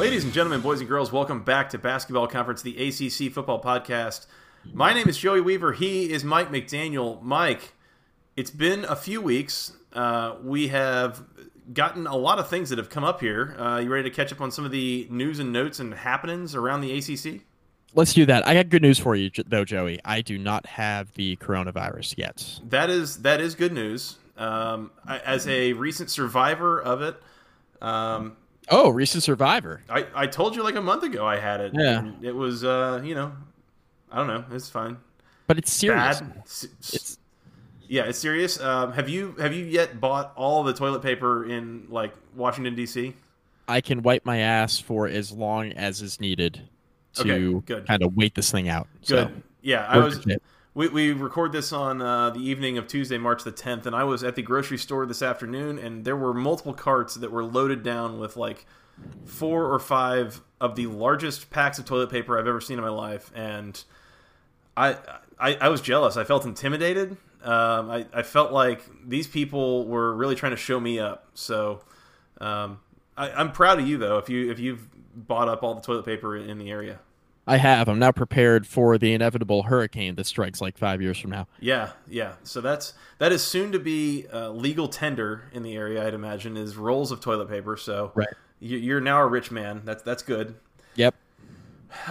Ladies and gentlemen, boys and girls, welcome back to Basketball Conference, the ACC Football Podcast. My name is Joey Weaver. He is Mike McDaniel. Mike, it's been a few weeks. Uh, we have gotten a lot of things that have come up here. Uh, you ready to catch up on some of the news and notes and happenings around the ACC? Let's do that. I got good news for you, though, Joey. I do not have the coronavirus yet. That is that is good news. Um, I, as a recent survivor of it, um, Oh, recent survivor. I, I told you like a month ago I had it. Yeah. It was uh, you know, I don't know. It's fine. But it's serious. Bad. It's yeah, it's serious. Um, have you have you yet bought all the toilet paper in like Washington D.C.? I can wipe my ass for as long as is needed to Okay, kind of wait this thing out. Good. So, yeah, I was. We, we record this on uh, the evening of Tuesday, March the 10th, and I was at the grocery store this afternoon, and there were multiple carts that were loaded down with like four or five of the largest packs of toilet paper I've ever seen in my life, and I I, I was jealous. I felt intimidated. Um, I, I felt like these people were really trying to show me up. So um, I, I'm proud of you though. If you if you've bought up all the toilet paper in the area. I have. I'm now prepared for the inevitable hurricane that strikes like five years from now. Yeah, yeah. So that's that is soon to be uh, legal tender in the area. I'd imagine is rolls of toilet paper. So Right. you- you're now a rich man. That's that's good. Yep.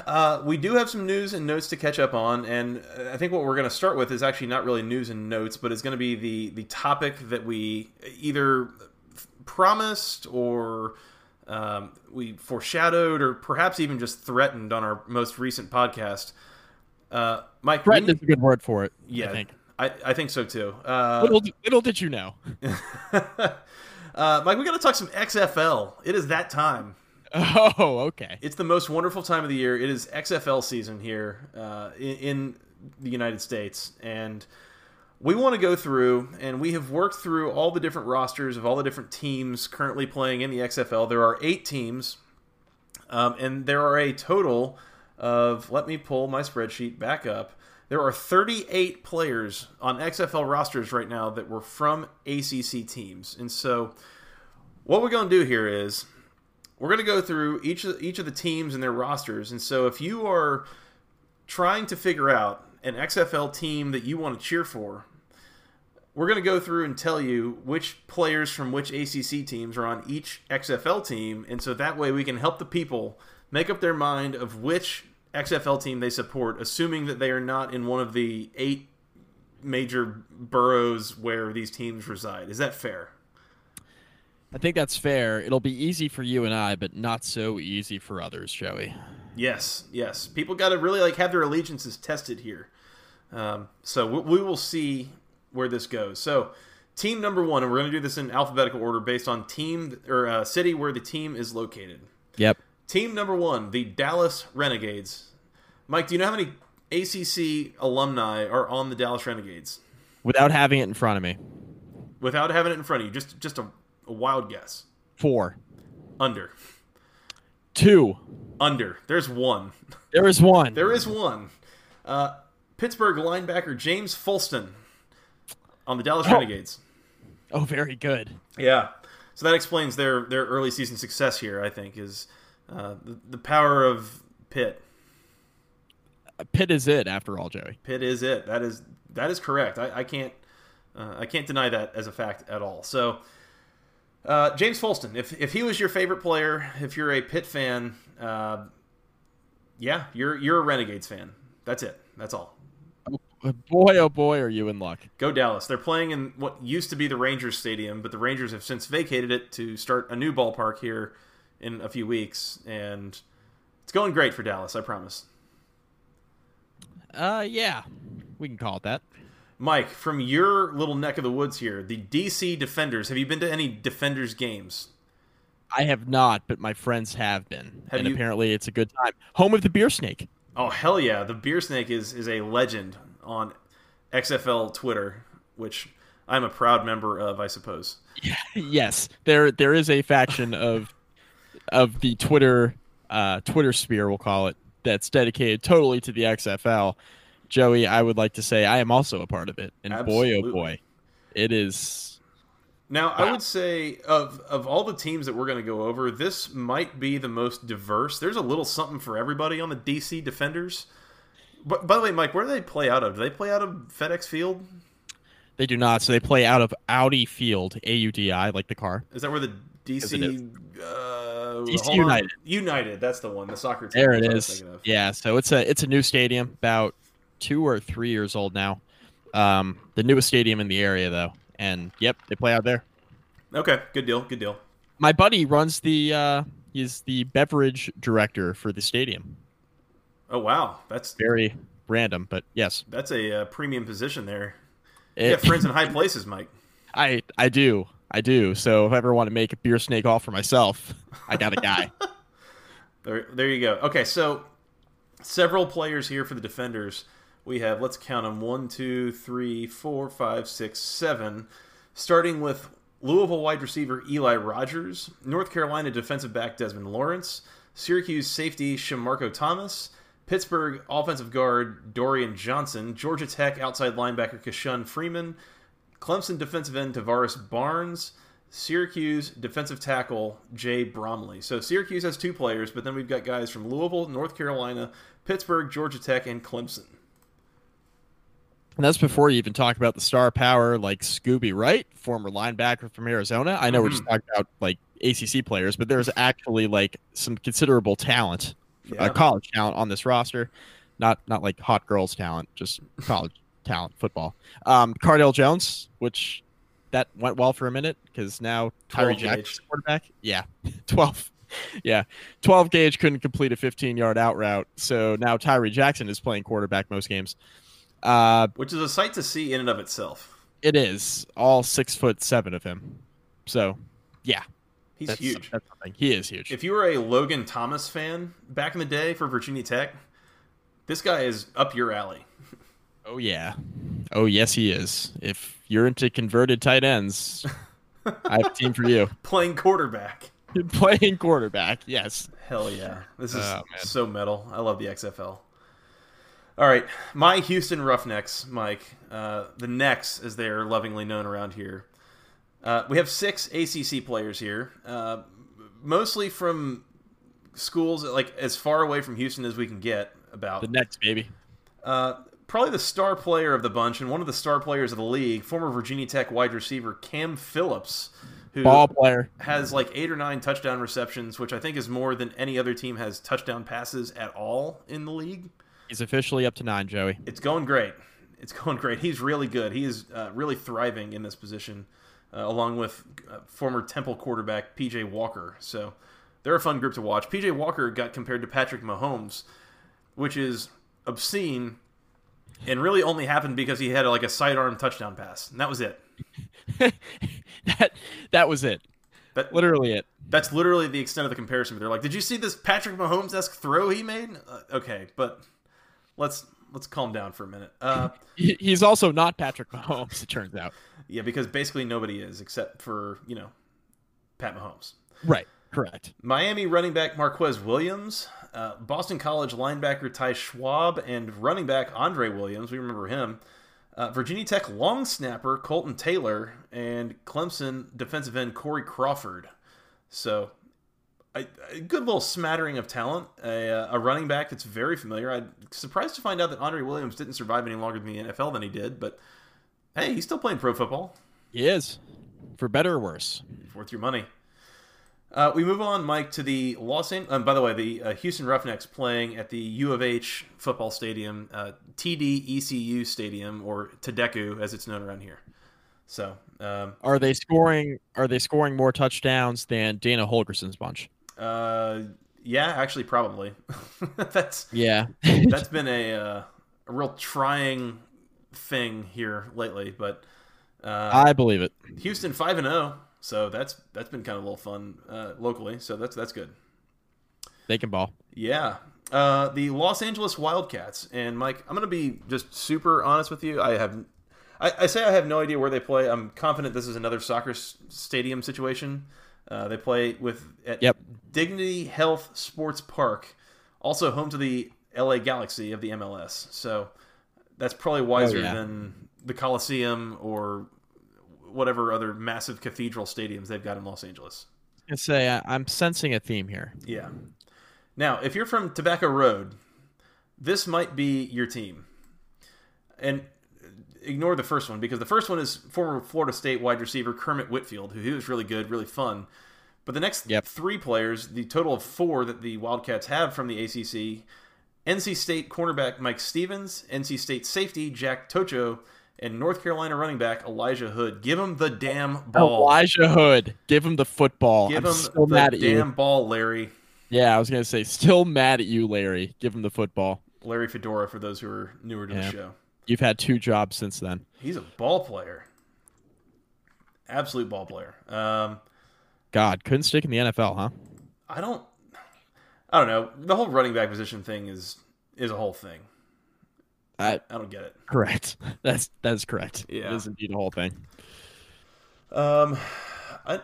Uh, we do have some news and notes to catch up on, and I think what we're going to start with is actually not really news and notes, but it's going to be the the topic that we either promised or um, we foreshadowed, or perhaps even just threatened on our most recent podcast. Uh, Mike, Threatened is a good word for it. yeah, I think. I, I think so too. Uh, Little, little did you know. uh, Mike, we got to talk some XFL. It is that time. Oh, okay. It's the most wonderful time of the year. It is XFL season here uh, in, in the United States, and we want to go through and we have worked through all the different rosters of all the different teams currently playing in the XFL. There are eight teams, um, and there are a total of. Let me pull my spreadsheet back up. There are 38 players on XFL rosters right now that were from ACC teams, and so what we're going to do here is we're going to go through each of each of the teams and their rosters. And so if you are trying to figure out an XFL team that you want to cheer for, we're going to go through and tell you which players from which ACC teams are on each XFL team, and so that way we can help the people make up their mind of which XFL team they support, assuming that they are not in one of the eight major boroughs where these teams reside. Is that fair? I think that's fair. It'll be easy for you and I, but not so easy for others, Joey. Yes, yes. People got to really like have their allegiances tested here. Um, so we, we will see where this goes. So team number one, and we're going to do this in alphabetical order based on team or uh, city where the team is located. Yep. Team number one, the Dallas Renegades. Mike, do you know how many ACC alumni are on the Dallas Renegades? Without having it in front of me. Without having it in front of you, just just a, a wild guess. Four. Under, Two. under. There's one. There is one. There is one. Uh, Pittsburgh linebacker James Folston on the Dallas Oh. Renegades. Oh, very good. Yeah. So that explains their their early season success here. I think is uh, the, the power of Pitt. Pitt is it, after all, Joey. Pitt is it. That is that is correct. I, I can't uh, I can't deny that as a fact at all. So uh, James Folston, if if he was your favorite player, if you're a Pitt fan, uh, yeah, you're you're a Renegades fan. That's it. That's all. Boy, oh boy, are you in luck. Go Dallas. They're playing in what used to be the Rangers Stadium, but the Rangers have since vacated it to start a new ballpark here in a few weeks, and it's going great for Dallas. I promise. Uh, yeah, we can call it that. Mike, from your little neck of the woods here, the DC Defenders. Have you been to any Defenders games? I have not, but my friends have been, Have and you- apparently it's a good time. Home of the beer snake. Oh hell yeah! The Beer Snake is is a legend on XFL Twitter, which I'm a proud member of, I suppose. yes, there there is a faction of of the Twitter uh, Twitter sphere, we'll call it, that's dedicated totally to the XFL. Joey, I would like to say I am also a part of it, and boy oh boy, it is. Now, I would say of of all the teams that we're going to go over, this might be the most diverse. There's a little something for everybody on the DC Defenders. But by the way, Mike, where do they play out of? Do they play out of FedEx Field? They do not, so they play out of Audi Field, A U D I, like the car. Is that where the Yes, it is. DC uh, DC hold on. United. United, that's the one. The soccer team. There it that's what I was is. Yeah, so it's a it's a new stadium, about two or three years old now. Um, the newest stadium in the area, though, and yep, they play out there. Okay, good deal. Good deal. My buddy runs the uh, he's the beverage director for the stadium. Oh wow, that's Very random, but yes, that's a uh, premium position there. It- You have friends in high places, Mike. I I do I do. So if I ever want to make a beer snake all for myself, I got a guy. There, there you go. Okay, so several players here for the defenders. We have let's count them: one, two, three, four, five, six, seven. Starting with Louisville wide receiver Eli Rogers, North Carolina defensive back Desmond Lawrence, Syracuse safety Shamarko Thomas, Pittsburgh offensive guard Dorian Johnson, Georgia Tech outside linebacker KeShun Freeman, Clemson defensive end Tavaris Barnes, Syracuse defensive tackle Jay Bromley. So Syracuse has two players, but then we've got guys from Louisville, North Carolina, Pittsburgh, Georgia Tech, and Clemson. And that's before you even talk about the star power like Scooby Wright, former linebacker from Arizona. I know we're just talking about like ACC players, but there's actually like some considerable talent, Yeah. uh, college talent on this roster. Not not like hot girls talent, just college talent football. Um, Cardale Jones, which that went well for a minute because now Tyree. Jackson's quarterback. Yeah, twelve. Yeah, twelve gauge couldn't complete a fifteen yard out route, so now Tyree Jackson is playing quarterback most games. Uh, Which is a sight to see in and of itself. it is all six foot seven of him. So, yeah, He's that's, huge. That's. He is huge. If you were a Logan Thomas fan back in the day for Virginia Tech, this guy is up your alley. oh yeah, oh yes, he is. If you're into converted tight ends, I have a team for you. Playing quarterback. Playing quarterback, yes. Hell yeah. This is Oh, so metal. I love the XFL. All right. My Houston Roughnecks, Mike. Uh, the Necks, as they are lovingly known around here. Uh, we have six ACC players here, uh, mostly from schools like as far away from Houston as we can get. About The next baby. uh, probably the star player of the bunch and one of the star players of the league, former Virginia Tech wide receiver Cam Phillips, who Ball player. has like eight or nine touchdown receptions, which I think is more than any other team has touchdown passes at all in the league. He's officially up to nine, Joey. It's going great. It's going great. He's really good. He is uh, really thriving in this position, uh, along with uh, former Temple quarterback PJ Walker. So they're a fun group to watch. PJ Walker got compared to Patrick Mahomes, which is obscene, and really only happened because he had like a sidearm touchdown pass, and that was it. that that was it. That, Literally it. That's literally the extent of the comparison. They're like, "Did you see this Patrick Mahomes esque throw he made?" Uh, okay, but let's let's calm down for a minute. Uh, He's also not Patrick Mahomes. It turns out. yeah, because basically nobody is except for you know Pat Mahomes. Right. Correct. Miami running back Marquez Williams, uh, Boston College linebacker Ty Schwab, and running back Andre Williams. We remember him. Uh, Virginia Tech long snapper Colton Taylor and Clemson defensive end Corey Crawford. So, a, a good little smattering of talent. A, a running back that's very familiar. I'm surprised to find out that Andre Williams didn't survive any longer in the NFL than he did, but hey, he's still playing pro football. He is, for better or worse. worth your money. Uh, we move on, Mike, to the Los Angeles. Um, by the way, the uh, Houston Roughnecks playing at the U of H football stadium, uh, TD ECU Stadium, or Tadeku as it's known around here. So, um, Are they scoring? Are they scoring more touchdowns than Dana Holgorsen's bunch? Uh, yeah, actually, probably. that's Yeah. that's been a uh, a real trying thing here lately. But uh, I believe it. Houston five and zero, so that's that's been kind of a little fun uh, locally. So that's that's good. They can ball. Yeah. Uh, the Los Angeles Wildcats and Mike, I'm going to be just super honest with you. I have, I, I, say I have no idea where they play. I'm confident this is another soccer s- stadium situation. Uh, they play with at Yep. Dignity Health Sports Park, also home to the LA Galaxy of the MLS. So that's probably wiser Oh, yeah. than the Coliseum or whatever other massive cathedral stadiums they've got in Los Angeles. I say I'm sensing a theme here. Yeah. Now, if you're from Tobacco Road, this might be your team. And ignore the first one because the first one is former Florida State wide receiver Kermit Whitfield, who he was really good, really fun. But the next Yep. three players, the total of four that the Wildcats have from the ACC, NC State cornerback Mike Stevens, NC State safety Jack Tocho, and North Carolina running back Elijah Hood. Give him the damn ball. Elijah Hood, give him the football. Give I'm him still the mad at damn you. ball, Larry. Yeah, I was gonna say, still mad at you, Larry. Give him the football. Larry Fedora, for those who are newer to Yeah. the show. You've had two jobs since then. He's a ball player. Absolute ball player. Um, God, couldn't stick in the NFL, huh? I don't. I don't know. The whole running back position thing is is a whole thing. I, I don't get it. correct. That's that's correct. Yeah. It is indeed a whole thing. Um, I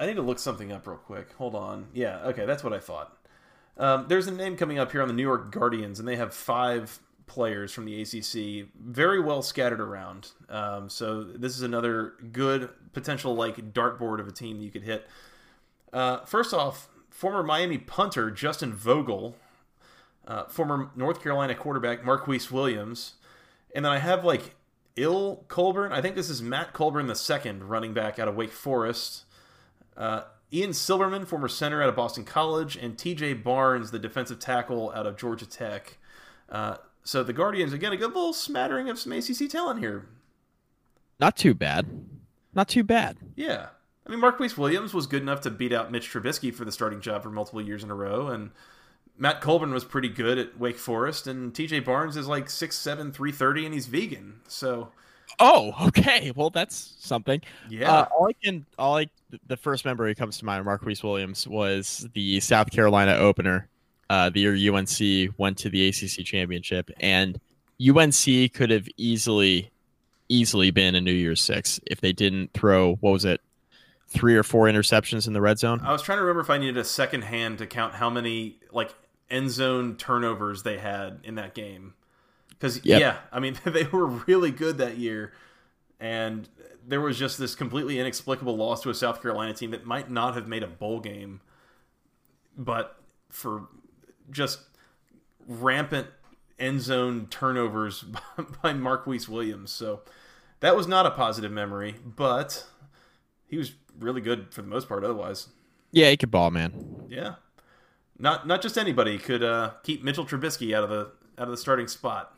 I need to look something up real quick. Hold on. Yeah. Okay, that's what I thought. Um, there's a name coming up here on the New York Guardians, and they have five players from the ACC, very well scattered around. Um, so this is another good potential like dartboard of a team you could hit. Uh, first off, former Miami punter Justin Vogel, uh, former North Carolina quarterback Marquise Williams, and then I have like Il Colburn. I think this is Matt Colburn the second, running back out of Wake Forest. Uh, Ian Silberman, former center out of Boston College, and T.J. Barnes, the defensive tackle out of Georgia Tech. Uh, so the Guardians again a good little smattering of some ACC talent here. Not too bad. Not too bad. Yeah. I mean, Marquise Williams was good enough to beat out Mitch Trubisky for the starting job for multiple years in a row, and Matt Colburn was pretty good at Wake Forest, and TJ Barnes is like 6'7", 330, and he's vegan. So, Oh, okay. Well, that's something. yeah. Uh, all I can, all I, the first member who comes to mind, Marquise Williams, was the South Carolina opener. Uh, the year UNC went to the ACC championship, and UNC could have easily, easily been a New Year's Six if they didn't throw what was it, three or four interceptions in the red zone. I was trying to remember if I needed a second hand to count how many like end zone turnovers they had in that game. Because Yep. yeah, I mean they were really good that year, and there was just this completely inexplicable loss to a South Carolina team that might not have made a bowl game, but for just rampant end zone turnovers by Marquise Williams. So that was not a positive memory, but he was really good for the most part otherwise. Yeah, he could ball, man. Yeah. Not not just anybody could uh, keep Mitchell Trubisky out of the out of the starting spot.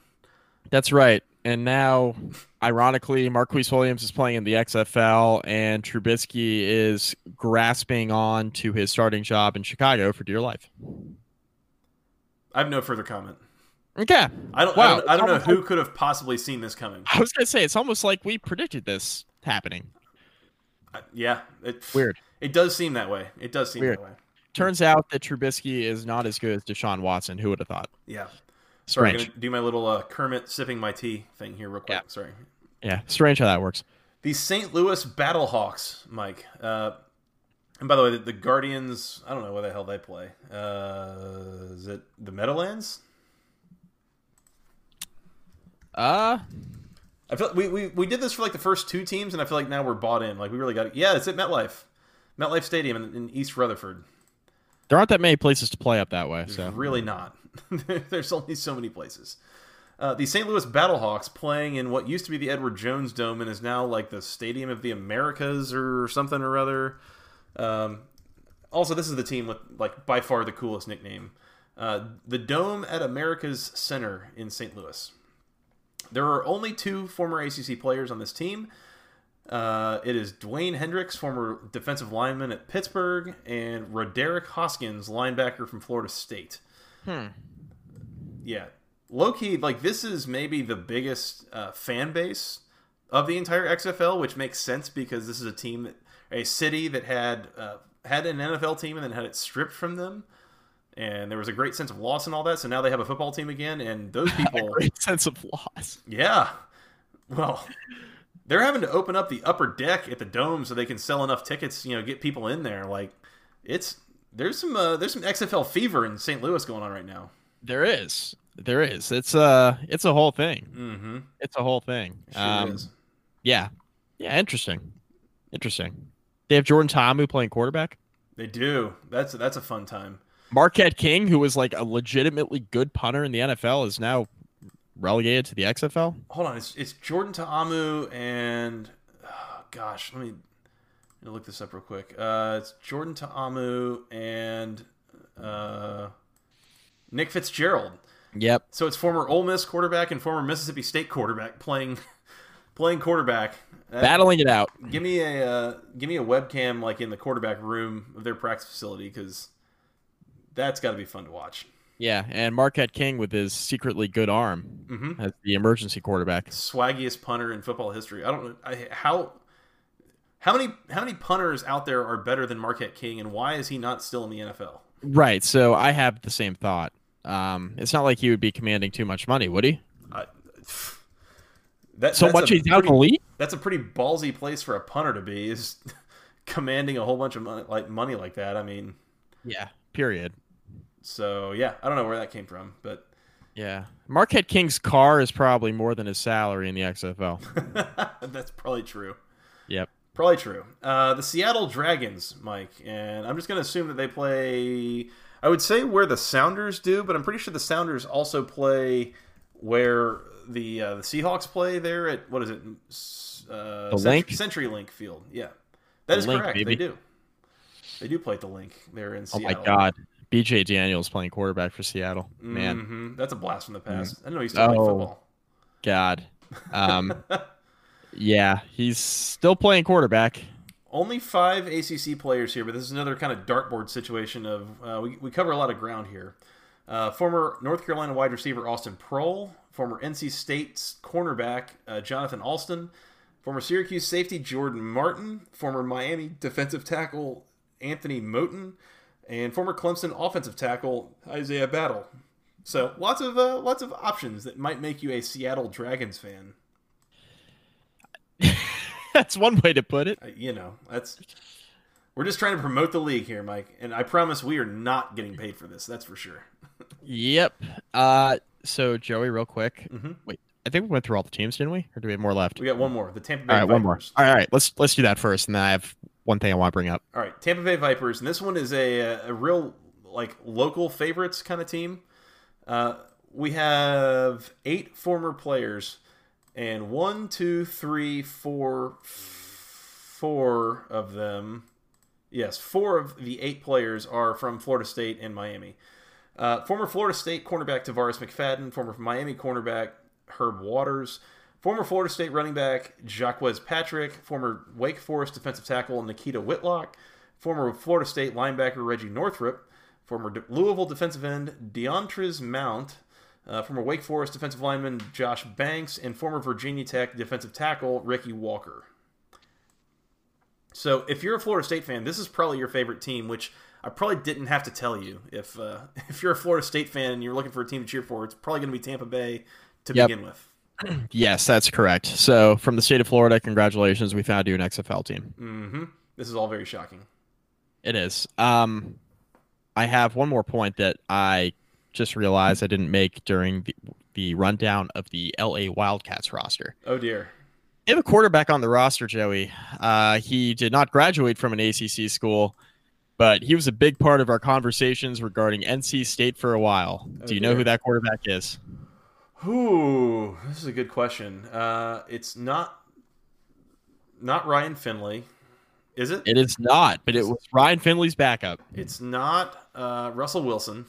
That's right. And now, ironically, Marquise Williams is playing in the XFL, and Trubisky is grasping on to his starting job in Chicago for dear life. I have no further comment. Okay. I don't. Wow. I don't, I don't know who could have possibly seen this coming. I was gonna say it's almost like we predicted this happening. Uh, yeah, it, Weird. It does seem that way. It does seem Weird. that way. Turns out that Trubisky is not as good as Deshaun Watson. Who would have thought? Yeah. Sorry, I'm Strange. gonna do my little uh, Kermit sipping my tea thing here real quick. Yeah. Sorry. Yeah, strange how that works. The St. Louis Battlehawks, Mike. Uh, and by the way, the, the Guardians. I don't know where the hell they play. Uh, is it the Meadowlands? Uh, I feel we, we we did this for like the first two teams, and I feel like now we're bought in. Like we really got it. Yeah, it's at MetLife, MetLife Stadium in, in East Rutherford. there aren't that many places to play up that way. So Really not. There's only so many places. Uh, the St. Louis Battlehawks playing in what used to be the Edward Jones Dome and is now like the Stadium of the Americas or something or other. Um, also, this is the team with like by far the coolest nickname, uh, the Dome at America's Center in St. Louis. There are only two former ACC players on this team. Uh, it is Dwayne Hendricks, former defensive lineman at Pittsburgh, and Roderick Hoskins, linebacker from Florida State. Hmm. Yeah, low key, like this is maybe the biggest uh, fan base of the entire XFL, which makes sense because this is a team that a city that had uh, had an NFL team and then had it stripped from them. And there was a great sense of loss and all that. So now they have a football team again, and those people, great sense of loss. yeah, well, they're having to open up the upper deck at the dome so they can sell enough tickets, you know, get people in there. Like, it's there's some uh, there's some XFL fever in St. Louis going on right now. There is, there is. It's uh, it's a whole thing. Mm-hmm. It's a whole thing. Sure um, is. Yeah, yeah. Interesting, interesting. They have Jordan Ta'amu playing quarterback. They do. That's that's a fun time. Marquette King, who was like a legitimately good punter in the NFL, is now relegated to the XFL. Hold on, it's, it's Jordan Ta'amu and oh, gosh, let me, let me look this up real quick. Uh, it's Jordan Ta'amu and uh, Nick Fitzgerald. Yep. So it's former Ole Miss quarterback and former Mississippi State quarterback playing playing quarterback. That- Battling it out. give me a uh, give me a webcam like in the quarterback room of their practice facility because that's got to be fun to watch. Yeah, and Marquette King with his secretly good arm Mhm. as the emergency quarterback. swaggiest punter in football history. I don't know I, how how many how many punters out there are better than Marquette King, and why is he not still in the NFL? Right. So I have the same thought. Um, it's not like he would be commanding too much money, would he? I, that, So that's much a he's out pretty, in the league. That's a pretty ballsy place for a punter to be. Is commanding a whole bunch of money, like money like that. I mean, Yeah. Period. so yeah, I don't know where that came from, but Yeah. Marquette King's car is probably more than his salary in the XFL. that's probably true. yep. Probably true. Uh, the Seattle Dragons, Mike, and I'm just going to assume that they play. I would say where the Sounders do, but I'm pretty sure the Sounders also play where the uh, the Seahawks play there at what is it? Uh, The Century, Link? CenturyLink Field. Yeah, that The is Link, correct. baby. They do. They do play at the Link there in Seattle. Oh my God. BJ Daniels playing quarterback for Seattle. Man. hmm That's a blast from the past. I didn't know he's still Oh. football. God. Um, yeah, he's still playing quarterback. Only five ACC players here, but this is another kind of dartboard situation of uh, we, we cover a lot of ground here. Uh, former North Carolina wide receiver Austin Proehl, former NC State's cornerback uh, Jonathan Alston, former Syracuse safety Jordan Martin, former Miami defensive tackle Anthony Moten, and former Clemson offensive tackle Isaiah Battle. So lots of uh, lots of options that might make you a Seattle Dragons fan. That's one way to put it. Uh, you know, that's we're just trying to promote the league here, Mike, and I promise we are not getting paid for this. That's for sure. Yep. Uh, so Joey, real quick. Mhm. Wait, I think we went through all the teams, didn't we? Or do we have more left? We got one more, the Tampa Bay All right, one more. All right, all right, let's let's do that first, and then I have one thing I want to bring up. All right, Tampa Bay Vipers, and this one is a a real like local favorites kind of team. Uh, we have eight former players, and one, two, three, four, four of them. Yes, four of the eight players are from Florida State and Miami. Uh, former Florida State cornerback Tarvarus McFadden, former Miami cornerback Herb Waters, former Florida State running back Jacquez Patrick, former Wake Forest defensive tackle Nikita Whitlock, former Florida State linebacker Reggie Northrup, former Louisville defensive end Deiontrez Mount, uh, former Wake Forest defensive lineman Josh Banks, and former Virginia Tech defensive tackle Ricky Walker. So, if you're a Florida State fan, this is probably your favorite team, which I probably didn't have to tell you. If uh, if you're a Florida State fan and you're looking for a team to cheer for, it's probably going to be Tampa Bay to Yep. begin with. Yes, that's correct. So from the state of Florida, congratulations, we found you an XFL team. hmm This is all very shocking. It is. Um, I have one more point that I just realized I didn't make during the, the rundown of the LA Wildcats roster. Oh dear. They have a quarterback on the roster, Joey. Uh, he did not graduate from an ACC school, but he was a big part of our conversations regarding NC State for a while. Oh, Do you know who that quarterback is? Ooh, this is a good question. Uh, it's not not Ryan Finley, is it? It is not, but it was Ryan Finley's backup. It's not uh, Russell Wilson.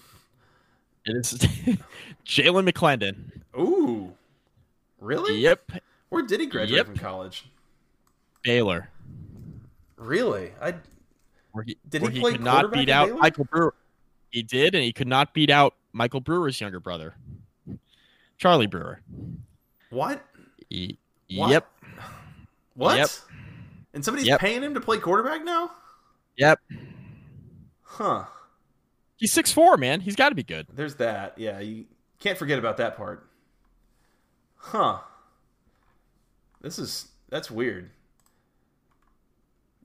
It is Jalan McClendon. Ooh, really? Yep. Where did he graduate Yep. from college? Baylor. Really? I Where he, Did where he play could not beat out Baylor? Michael Brewer. He did, and he could not beat out Michael Brewer's younger brother, Charlie Brewer. what? He- What? Yep, What? Yep. And somebody's Yep. paying him to play quarterback now? yep. Huh. He's six four, man. He's got to be good. There's that. Yeah, you can't forget about that part. Huh. This is that's weird.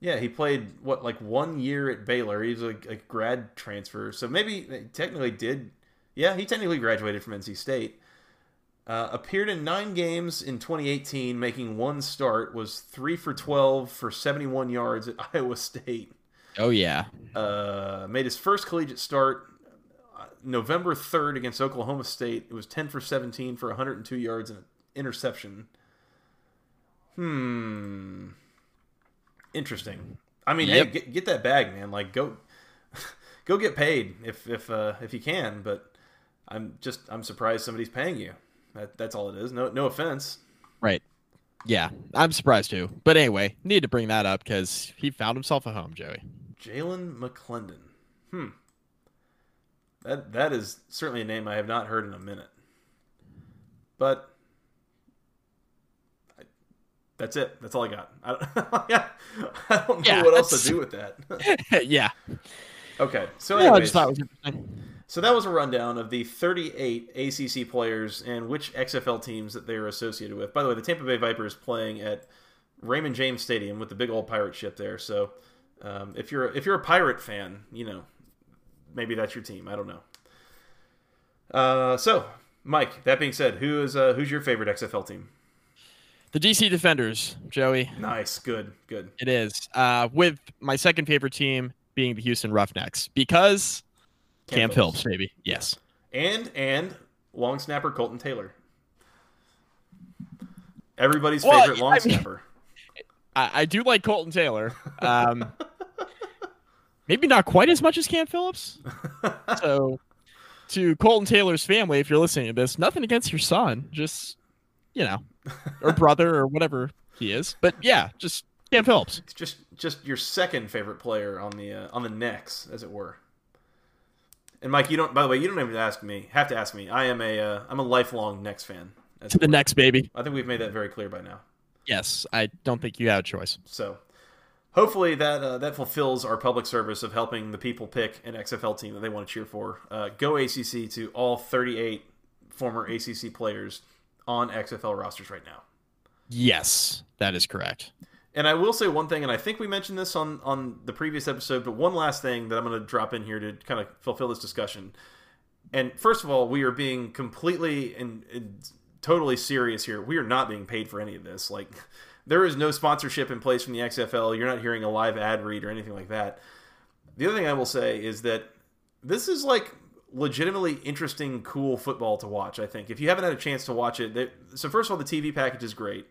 Yeah, he played what like one year at Baylor. He was a, a grad transfer, so maybe technically did. Yeah, he technically graduated from NC State. Uh, appeared in nine games in 2018, making one start. Was three for 12 for 71 yards at Iowa State. Oh yeah, Uh, made his first collegiate start uh, November 3rd against Oklahoma State. It was 10 for 17 for 102 yards and an interception. Hmm. Interesting. I mean, Yep. hey, get, get that bag, man. Like, go, go get paid if if uh, if you can. But I'm just I'm surprised somebody's paying you. That, that's all it is. No no offense. right. Yeah, I'm surprised too. But anyway, need to bring that up because he found himself a home, Joey. Jalan McClendon. Hmm. That that is certainly a name I have not heard in a minute. But that's it. That's all I got. I don't, yeah, I don't know Yeah, what else to do with that. yeah. okay, so Yeah, I anyways, just thought it was interesting. so that was a rundown of the 38 ACC players and which XFL teams that they are associated with. By the way, the Tampa Bay Vipers playing at Raymond James Stadium with the big old pirate ship there. So um, if you're if you're a pirate fan, you know maybe that's your team. I don't know. Uh, so Mike, that being said, who is uh, who's your favorite XFL team? The DC Defenders, Joey. Nice, good, good. It is. Uh, with my second favorite team being the Houston Roughnecks because Cam Phillips, maybe. Yes. and and long snapper Colton Taylor. Everybody's Well, favorite long I mean- snapper. I, I do like Colton Taylor. Um, maybe not quite as much as Cam Phillips. So, to Colton Taylor's family, if you're listening to this, nothing against your son, just you know, or brother or whatever he is. But yeah, just Cam Phillips. It's just just your second favorite player on the uh, on the necks, as it were. And Mike, you don't. By the way, you don't even ask me. Have to ask me. I am a uh, I'm a lifelong Next fan. To the next baby. I think we've made that very clear by now. Yes, I don't think you have a choice. So, hopefully that uh, that fulfills our public service of helping the people pick an XFL team that they want to cheer for. Uh, go ACC to all 38 former ACC players on XFL rosters right now. Yes, that is correct. And I will say one thing, and I think we mentioned this on on the previous episode, but one last thing that I'm going to drop in here to kind of fulfill this discussion. And first of all, we are being completely and, and totally serious here. We are not being paid for any of this. Like, there is no sponsorship in place from the XFL. You're not hearing a live ad read or anything like that. The other thing I will say is that this is like legitimately interesting, cool football to watch. I think if you haven't had a chance to watch it, they, so first of all, the TV package is great.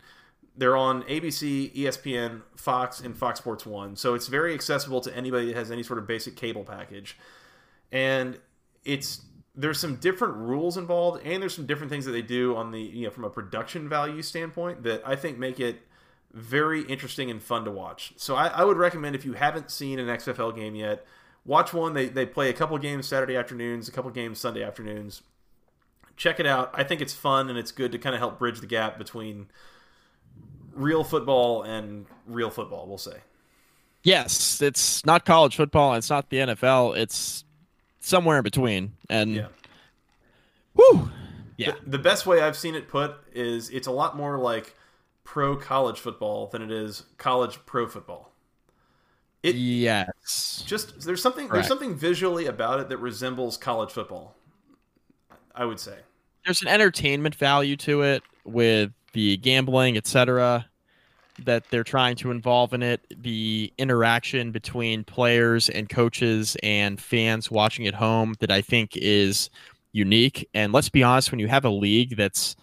They're on ABC, ESPN, Fox, and Fox Sports One, so it's very accessible to anybody that has any sort of basic cable package. And it's there's some different rules involved, and there's some different things that they do on the you know from a production value standpoint that I think make it very interesting and fun to watch. So I, I would recommend if you haven't seen an XFL game yet, watch one. They they play a couple games Saturday afternoons, a couple games Sunday afternoons. Check it out. I think it's fun and it's good to kind of help bridge the gap between real football and real football. We'll say. Yes, it's not college football. It's not the NFL. It's somewhere in between. And Yeah. whew, yeah, The, the best way I've seen it put is it's a lot more like pro college football than it is college pro football. It yes, just there's something Correct. there's something visually about it that resembles college football. I would say. there's an entertainment value to it with the gambling, etc. That they're trying to involve in it, the interaction between players and coaches and fans watching at home that I think is unique. And let's be honest, when you have a league that's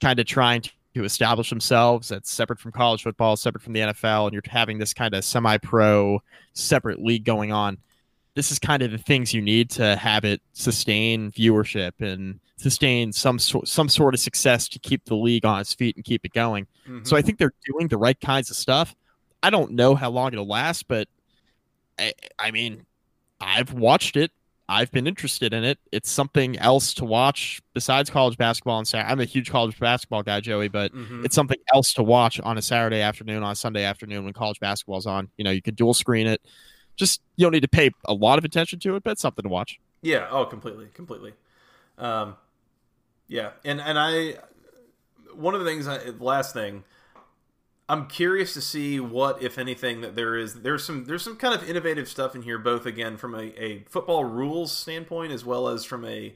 kind of trying to establish themselves, that's separate from college football, separate from the NFL, and you're having this kind of semi-pro separate league going on, this is kind of the things you need to have it sustain viewership and sustain some sort some sort of success to keep the league on its feet and keep it going. Mhm. So I think they're doing the right kinds of stuff. I don't know how long it'll last, but I, I mean, I've watched it. I've been interested in it. It's something else to watch besides college basketball and Saturday. I'm a huge college basketball guy, Joey, but Mhm. it's something else to watch on a Saturday afternoon, on a Sunday afternoon when college basketball's on. You know, you can dual screen it. Just you don't need to pay a lot of attention to it, but it's something to watch. Yeah. Oh, completely, completely. Um, yeah, and and I, one of the things, I, the last thing, I'm curious to see what, if anything, that there is. There's some there's some kind of innovative stuff in here, both again from a, a football rules standpoint as well as from a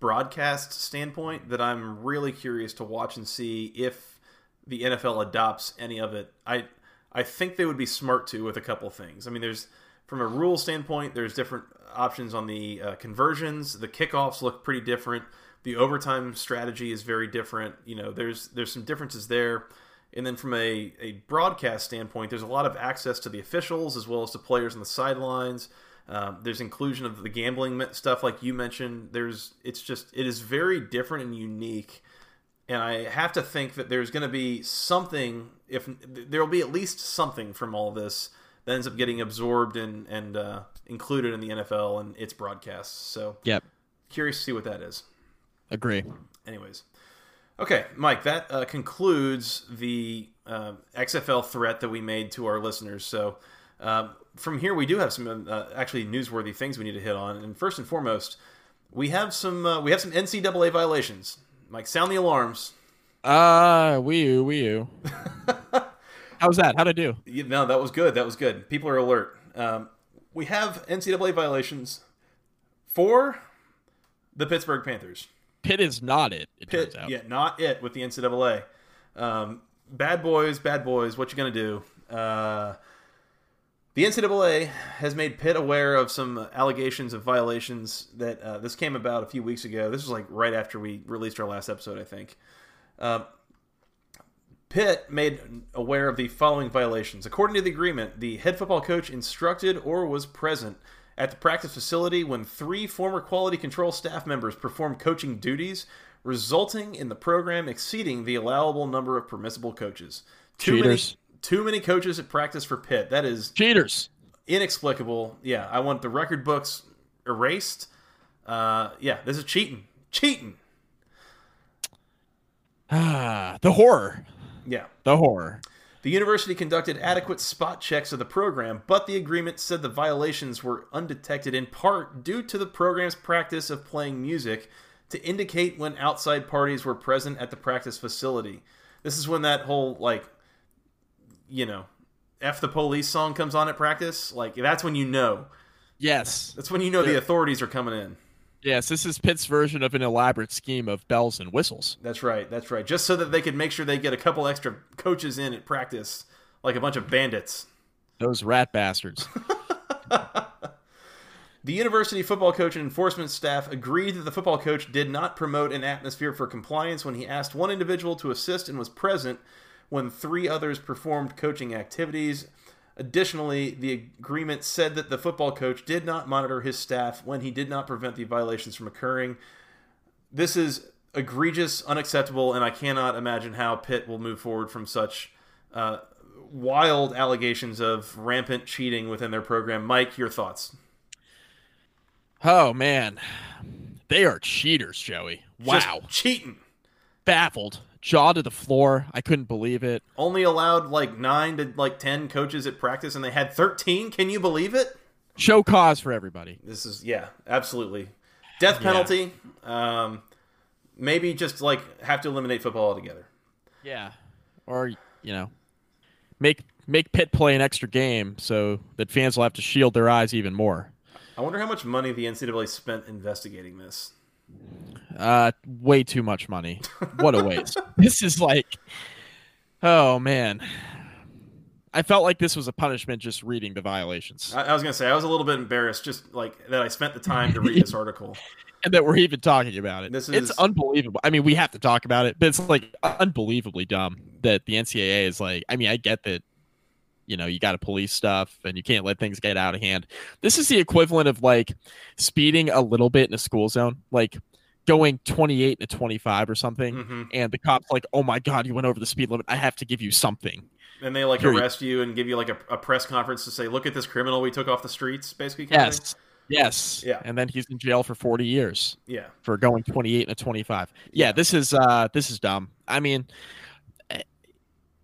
broadcast standpoint. That I'm really curious to watch and see if the NFL adopts any of it. I I think they would be smart to with a couple things. I mean, there's from a rule standpoint, there's different options on the uh, conversions. The kickoffs look pretty different. The overtime strategy is very different. You know, there's there's some differences there. And then from a, a broadcast standpoint, there's a lot of access to the officials as well as to players on the sidelines. Um, there's inclusion of the gambling stuff, like you mentioned. There's it's just it is very different and unique and I have to think that there's going to be something. If there will be at least something from all this that ends up getting absorbed and and uh, included in the NFL and its broadcasts. So yeah, curious to see what that is. agree. Anyways, okay, Mike, that uh, concludes the uh, XFL threat that we made to our listeners. So. Um, from here, we do have some uh, actually newsworthy things we need to hit on, and first and foremost, we have some uh, we have some NCAA violations. Mike, sound the alarms. Uh, wee you, you. How's that? How'd I do? Yeah, no, that was good. That was good. People are alert. Um, we have NCAA violations for the Pittsburgh Panthers. Pitt is not it. It Pitt, turns out. yeah, not it with the NCAA. Um, bad boys, bad boys. What you gonna do? Uh, the NCAA has made Pitt aware of some allegations of violations that uh, this came about a few weeks ago. This was like right after we released our last episode, I think. Uh, Pitt made aware of the following violations. According to the agreement, the head football coach instructed or was present at the practice facility when three former quality control staff members performed coaching duties, resulting in the program exceeding the allowable number of permissible coaches. Too Cheaters. many, too many coaches at practice for Pitt. That is Cheaters. inexplicable. Yeah, I want the record books erased. Uh, yeah, this is cheating. Cheating. Ah, the horror. Yeah. The horror. The university conducted adequate spot checks of the program, but the agreement said the violations were undetected in part due to the program's practice of playing music to indicate when outside parties were present at the practice facility. This is when that whole, like, you know, F the police song comes on at practice. Like, that's when you know. Yes. That's when you know the authorities are coming in. Yes, this is Pitt's version of an elaborate scheme of bells and whistles. That's right. That's right. Just so that they could make sure they get a couple extra coaches in at practice, like a bunch of bandits. Those rat bastards. The university football coach and enforcement staff agreed that the football coach did not promote an atmosphere for compliance when he asked one individual to assist and was present when three others performed coaching activities. Additionally, the agreement said that the football coach did not monitor his staff when he did not prevent the violations from occurring. This is egregious, unacceptable, and I cannot imagine how Pitt will move forward from such uh, wild allegations of rampant cheating within their program. Mike, your thoughts? Oh man, they are cheaters, Joey. Just Wow, cheating. baffled, jaw to the floor. I couldn't believe it. only allowed like nine to like ten coaches at practice, and they had thirteen. Can you believe it? Show cause for everybody. This is yeah, absolutely death penalty. Um, maybe just like have to eliminate football altogether. Yeah, or you know, make make Pitt play an extra game so that fans will have to shield their eyes even more. I wonder how much money the NCAA spent investigating this. Uh, way too much money. What a waste. this is like, oh man. I felt like this was a punishment just reading the violations, I, I was gonna say I was a little bit embarrassed just like that I spent the time to read this article. and that we're even talking about it. This it's is- unbelievable. I mean, we have to talk about it, but it's like unbelievably dumb that the NCAA is like. I mean, I get that you know you got to police stuff and you can't let things get out of hand this is the equivalent of like speeding a little bit in a school zone like going 28 to 25 or something hmm and the cops like oh my god you went over the speed limit i have to give you something And they like Period. arrest you and give you like a, a press conference to say, "Look at this criminal we took off the streets." Basically, kind of thing. yes yes Yeah. and then he's in jail for 40 years Yeah. for going 28 and a 25 yeah this is uh this is dumb i mean eh,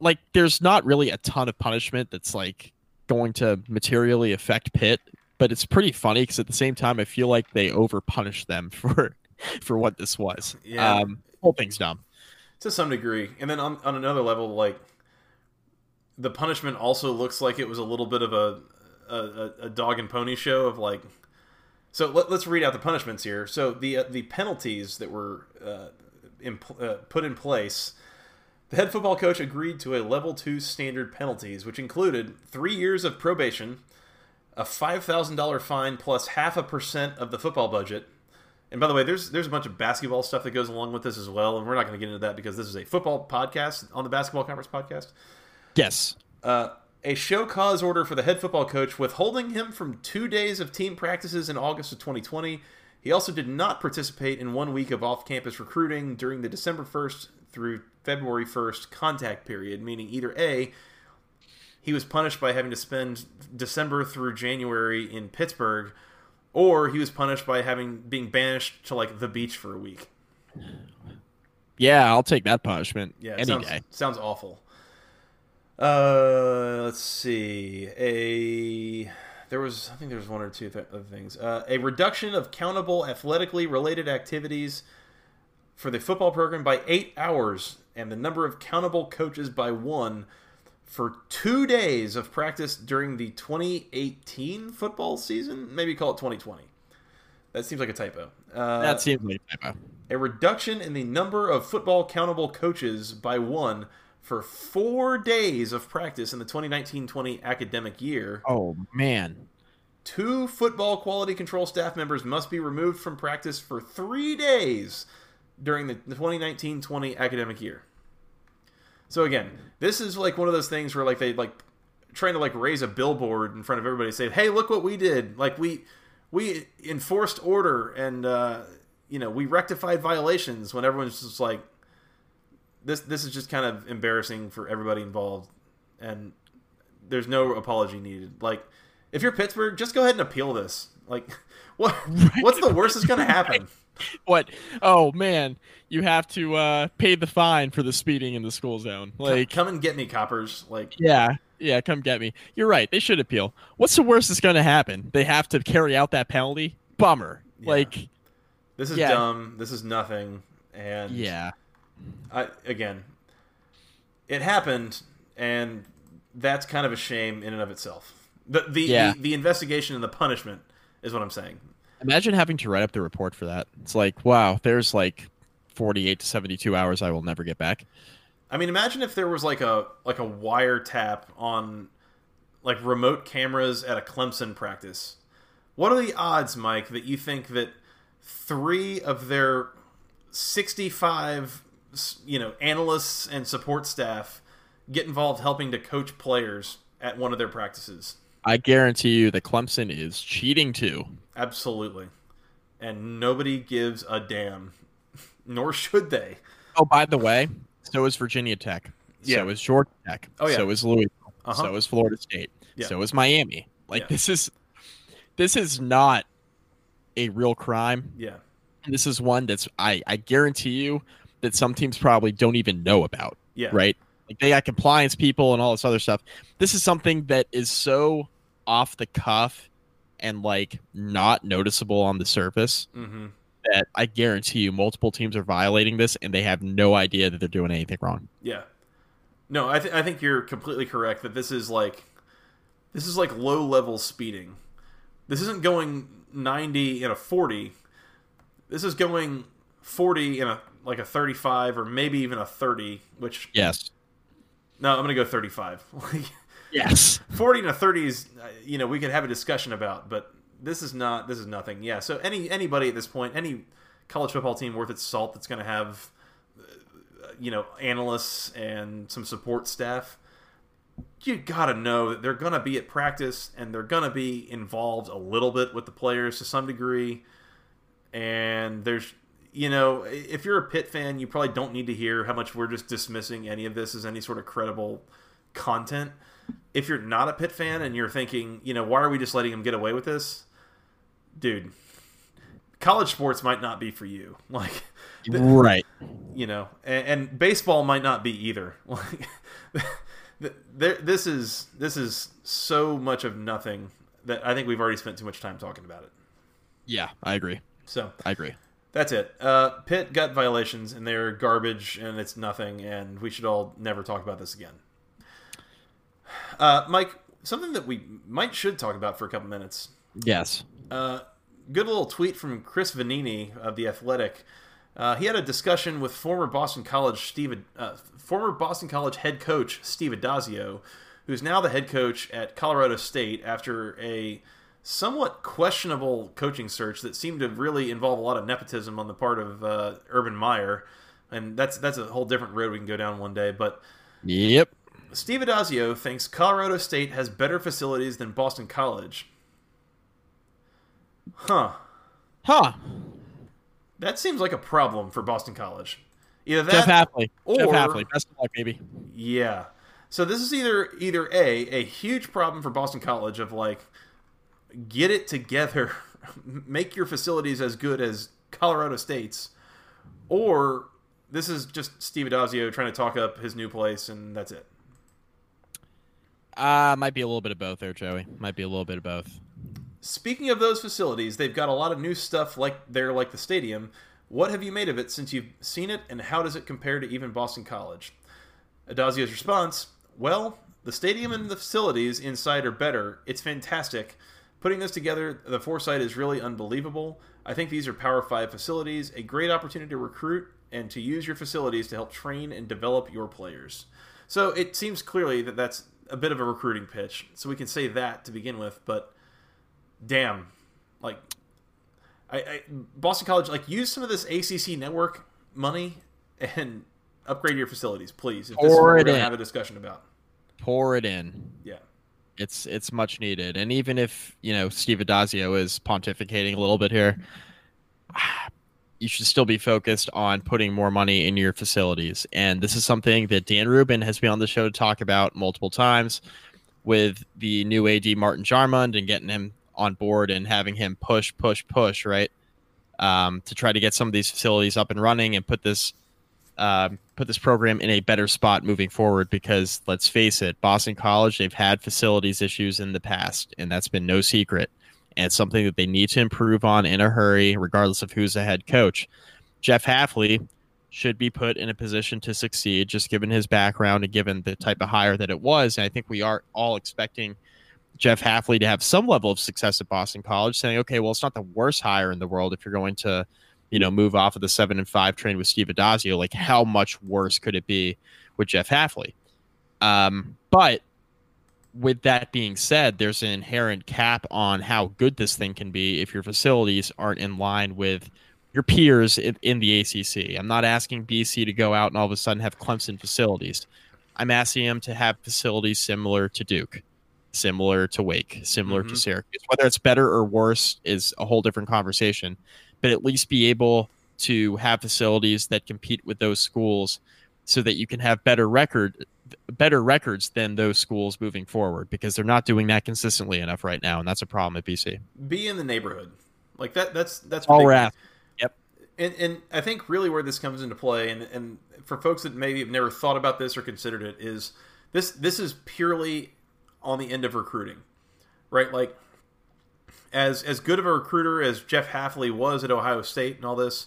like there's not really a ton of punishment that's like going to materially affect pitt but it's pretty funny because at the same time i feel like they over punish them for for what this was Yeah. um whole thing's dumb to some degree. And then on, on another level, like the punishment also looks like it was a little bit of a a, a- dog and pony show of like. So let, us read out the punishments here. So the uh, the penalties that were uh, in, uh, put in place. The head football coach agreed to a level two standard penalties, which included three years of probation, a five thousand dollar fine plus half a percent of the football budget, and by the way, there's there's a bunch of basketball stuff that goes along with this as well, and we're not going to get into that because this is a football podcast on the Basketball Conference podcast. yes Uh, a show cause order for the head football coach, withholding him from two days of team practices in August of 2020. He also did not participate in one week of off-campus recruiting during the December 1st through February 1st contact period, meaning either a he was punished by having to spend December through January in Pittsburgh, or he was punished by having being banished to like the beach for a week. yeah i'll take that punishment Yeah, any sounds, day sounds awful. Uh, let's see. A there was I think there was one or two th- other things. Uh, a reduction of countable athletically related activities for the football program by eight hours, and the number of countable coaches by one for two days of practice during the 2018 football season. Maybe call it 2020. That seems like a typo. Uh, that seems like a typo. a reduction in the number of football countable coaches by one for four days of practice in the 2019-20 academic year. oh man Two football quality control staff members must be removed from practice for three days during the 2019-20 academic year. So again, this is like one of those things where like they like trying to like raise a billboard in front of everybody, say, "Hey, look what we did! Like we we enforced order and uh, you know we rectified violations." When everyone's just like, "This this is just kind of embarrassing for everybody involved," and there's no apology needed. Like if you're Pittsburgh, just go ahead and appeal this. Like what what's the worst that's gonna happen? what oh man you have to uh pay the fine for the speeding in the school zone like come and get me, coppers. Like yeah yeah come get me you're right they should appeal what's the worst that's going to happen they have to carry out that penalty bummer Yeah. like this is Yeah. dumb. This is nothing. And yeah I again, it happened, and that's kind of a shame in and of itself. The the, Yeah. the the investigation and the punishment is what I'm saying. Imagine having to write up the report for that it's like wow there's like 48 to 72 hours i will never get back I mean, imagine if there was like a like a wiretap on like remote cameras at a Clemson practice. What are the odds, Mike, that you think that three of their 65 you know analysts and support staff get involved helping to coach players at one of their practices? I guarantee you that clemson is cheating too Absolutely. And nobody gives a damn. Nor should they. oh by the way so is virginia tech Yeah. so is georgia tech Oh, yeah. so is louisville Uh-huh. so is florida state Yeah. so is miami like Yeah. this is this is not a real crime Yeah. This is one that's I, I guarantee you that some teams probably don't even know about. Yeah. Right? Like they got compliance people and all this other stuff. This is something that is so off the cuff and like not noticeable on the surface Mm-hmm. that I guarantee you multiple teams are violating this and they have no idea that they're doing anything wrong. Yeah. No, I, th- I think you're completely correct that this is like this is like low level speeding. This isn't going 90 in a 40. This is going 40 in a like a 35 or maybe even a 30, which Yes. no, I'm going to go 35. Yes. 40 and a 30 is uh, you know, we could have a discussion about, but this is not this is nothing. Yeah, so any anybody at this point, any college football team worth its salt that's going to have uh, you know, analysts and some support staff you got to know that they're going to be at practice and they're going to be involved a little bit with the players to some degree. And there's, you know, if you're a Pitt fan, you probably don't need to hear how much we're just dismissing any of this as any sort of credible content. If you're not a Pitt fan and you're thinking, you know, why are we just letting them get away with this? Dude, college sports might not be for you. Like, right. You know, and, and baseball might not be either. Like, there, this is this is so much of nothing that I think we've already spent too much time talking about it. Yeah, I agree. So I agree. That's it. Uh, Pitt got violations, and they're garbage, and it's nothing, and we should all never talk about this again. Uh, Mike, something that we might should talk about for a couple minutes. Yes. Uh, good little tweet from Chris Vannini of the Athletic. Uh, he had a discussion with former Boston College Steve, uh, former Boston College head coach Steve Addazio, who's now the head coach at Colorado State after a somewhat questionable coaching search that seemed to really involve a lot of nepotism on the part of uh, Urban Meyer, and that's that's a whole different road we can go down one day. But yep, Steve Addazio thinks Colorado State has better facilities than Boston College. Huh. Huh. That seems like a problem for Boston College. Either that, Jeff or Jeff. Best of luck, baby. yeah. So this is either either a a huge problem for Boston College of like get it together, make your facilities as good as Colorado State's, or this is just Steve Addazio trying to talk up his new place and that's it. Uh, might be a little bit of both there, Joey. Might be a little bit of both. Speaking of those facilities, they've got a lot of new stuff like there, like the stadium. What have you made of it since you've seen it, and how does it compare to even Boston College? Addazio's response: Well, the stadium and the facilities inside are better. It's fantastic. Putting this together, the foresight is really unbelievable. I think these are Power 5 facilities, a great opportunity to recruit and to use your facilities to help train and develop your players. So it seems clearly that that's a bit of a recruiting pitch. So we can say that to begin with, but damn, like, I, I Boston College, like, use some of this ACC network money and upgrade your facilities, please. If this is what Pour we're it in. have a discussion about. Pour it in. Yeah. It's it's much needed. And even if, you know, Steve Addazio is pontificating a little bit here, you should still be focused on putting more money in your facilities. And this is something that Dan Rubin has been on the show to talk about multiple times with the new AD Martin Jarmond and getting him on board and having him push, push, push, right? Um, to try to get some of these facilities up and running and put this um, put this program in a better spot moving forward because let's face it, Boston College, they've had facilities issues in the past, and that's been no secret. And it's something that they need to improve on in a hurry, regardless of who's the head coach. Jeff Hafley should be put in a position to succeed, just given his background and given the type of hire that it was. And I think we are all expecting Jeff Hafley to have some level of success at Boston College, saying, okay, well, it's not the worst hire in the world if you're going to you know, move off of the seven and five train with Steve Addazio. Like, how much worse could it be with Jeff Hafley? Um, but with that being said, there's an inherent cap on how good this thing can be if your facilities aren't in line with your peers in, in the ACC. I'm not asking BC to go out and all of a sudden have Clemson facilities. I'm asking them to have facilities similar to Duke, similar to Wake, similar Mhm. to Syracuse. Whether it's better or worse is a whole different conversation but at least be able to have facilities that compete with those schools so that you can have better record better records than those schools moving forward because they're not doing that consistently enough right now and that's a problem at BC. Be in the neighborhood. Like that. That's that's All we're asking. Yep. And, and I think really where this comes into play, and, and for folks that maybe have never thought about this or considered it, is this this is purely on the end of recruiting, right? Like as as good of a recruiter as Jeff Hafley was at Ohio State and all this,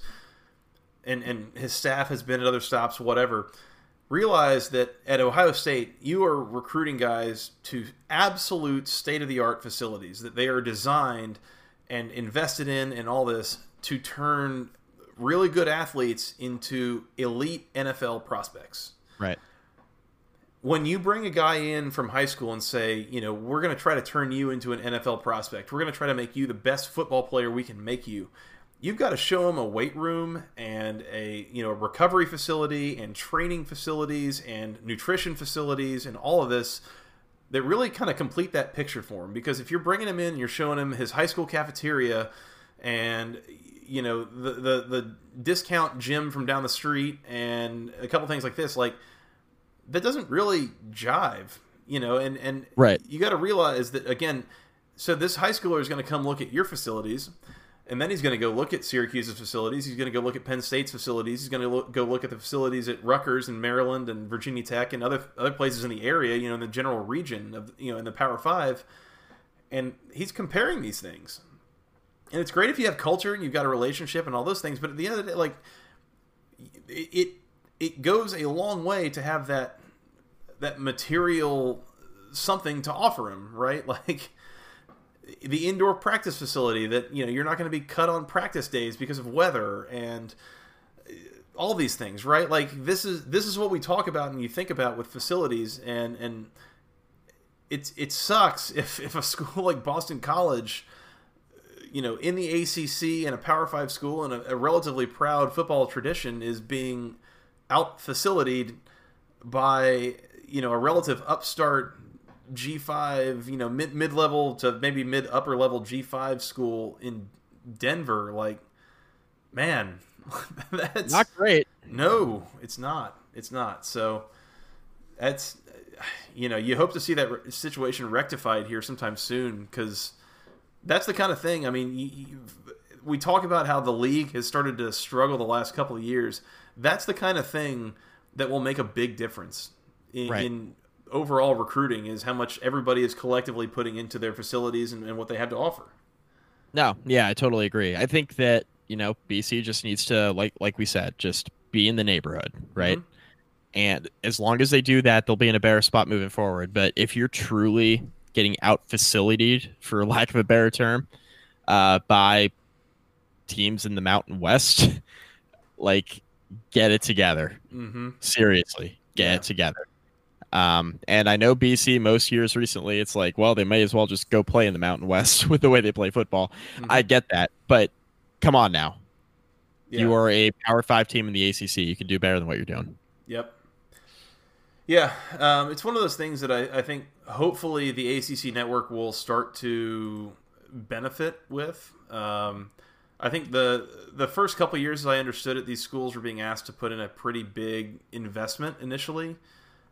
and and his staff has been at other stops, whatever. Realize that at Ohio State, you are recruiting guys to absolute state of the art facilities that they are designed and invested in and all this to turn really good athletes into elite NFL prospects. Right. When you bring a guy in from high school and say, you know, we're going to try to turn you into an NFL prospect, we're going to try to make you the best football player we can make you, you've got to show them a weight room and a you know a recovery facility and training facilities and nutrition facilities and all of this that really kind of complete that picture for him because if you're bringing him in you're showing him his high school cafeteria and you know the the, the discount gym from down the street and a couple things like this like that doesn't really jive you know and and right. you got to realize that again so this high schooler is going to come look at your facilities and then he's going to go look at Syracuse's facilities. He's going to go look at Penn State's facilities. He's going to go look at the facilities at Rutgers and Maryland and Virginia Tech and other other places in the area. You know, in the general region of you know in the Power Five, and he's comparing these things. And it's great if you have culture and you've got a relationship and all those things. But at the end of the day, like it it goes a long way to have that that material something to offer him, right? Like the indoor practice facility that you know you're not going to be cut on practice days because of weather and uh, all these things right? Like this is this is what we talk about and you think about with facilities and and it's it sucks if if a school like Boston College you know in the ACC and a Power 5 school and a, a relatively proud football tradition is being out facilitated by you know a relative upstart G5, you know, mid mid level to maybe mid upper level G5 school in Denver, like, man, that's not great. No, it's not. It's not. So that's you know, you hope to see that situation rectified here sometime soon because that's the kind of thing. I mean, you, you, we talk about how the league has started to struggle the last couple of years. That's the kind of thing that will make a big difference in, right. in overall recruiting is how much everybody is collectively putting into their facilities and, and, what they have to offer. No, yeah, I totally agree. I think that you know BC just needs to like like we said, just be in the neighborhood, right? Mm-hmm. And as long as they do that, they'll be in a better spot moving forward. But if you're truly getting out facilitated, for lack of a better term, uh, by teams in the Mountain West, like get it together. Mm-hmm. Seriously, get yeah. it together. Um, and I know BC most years recently, it's like, well, they may as well just go play in the Mountain West with the way they play football. Mm-hmm. I get that, but come on now. Yeah. You are a Power Five team in the ACC. You can do better than what you're doing. Yep. Yeah, um, it's one of those things that I, I think hopefully the ACC network will start to benefit with. Um, I think the the first couple years, as I understood it, these schools were being asked to put in a pretty big investment initially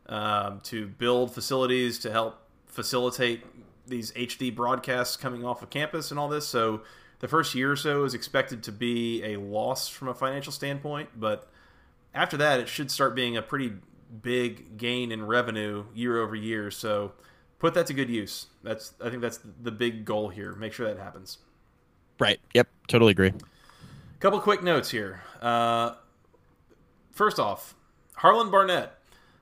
um, to build facilities to help facilitate these HD broadcasts coming off of campus and all this. So the first year or so is expected to be a loss from a financial standpoint, but after that, it should start being a pretty big gain in revenue year over year. So put that to good use. That's I think that's the big goal here. Make sure that happens. Right. Yep. Totally agree. A couple quick notes here. Uh, first off, Harlon Barnett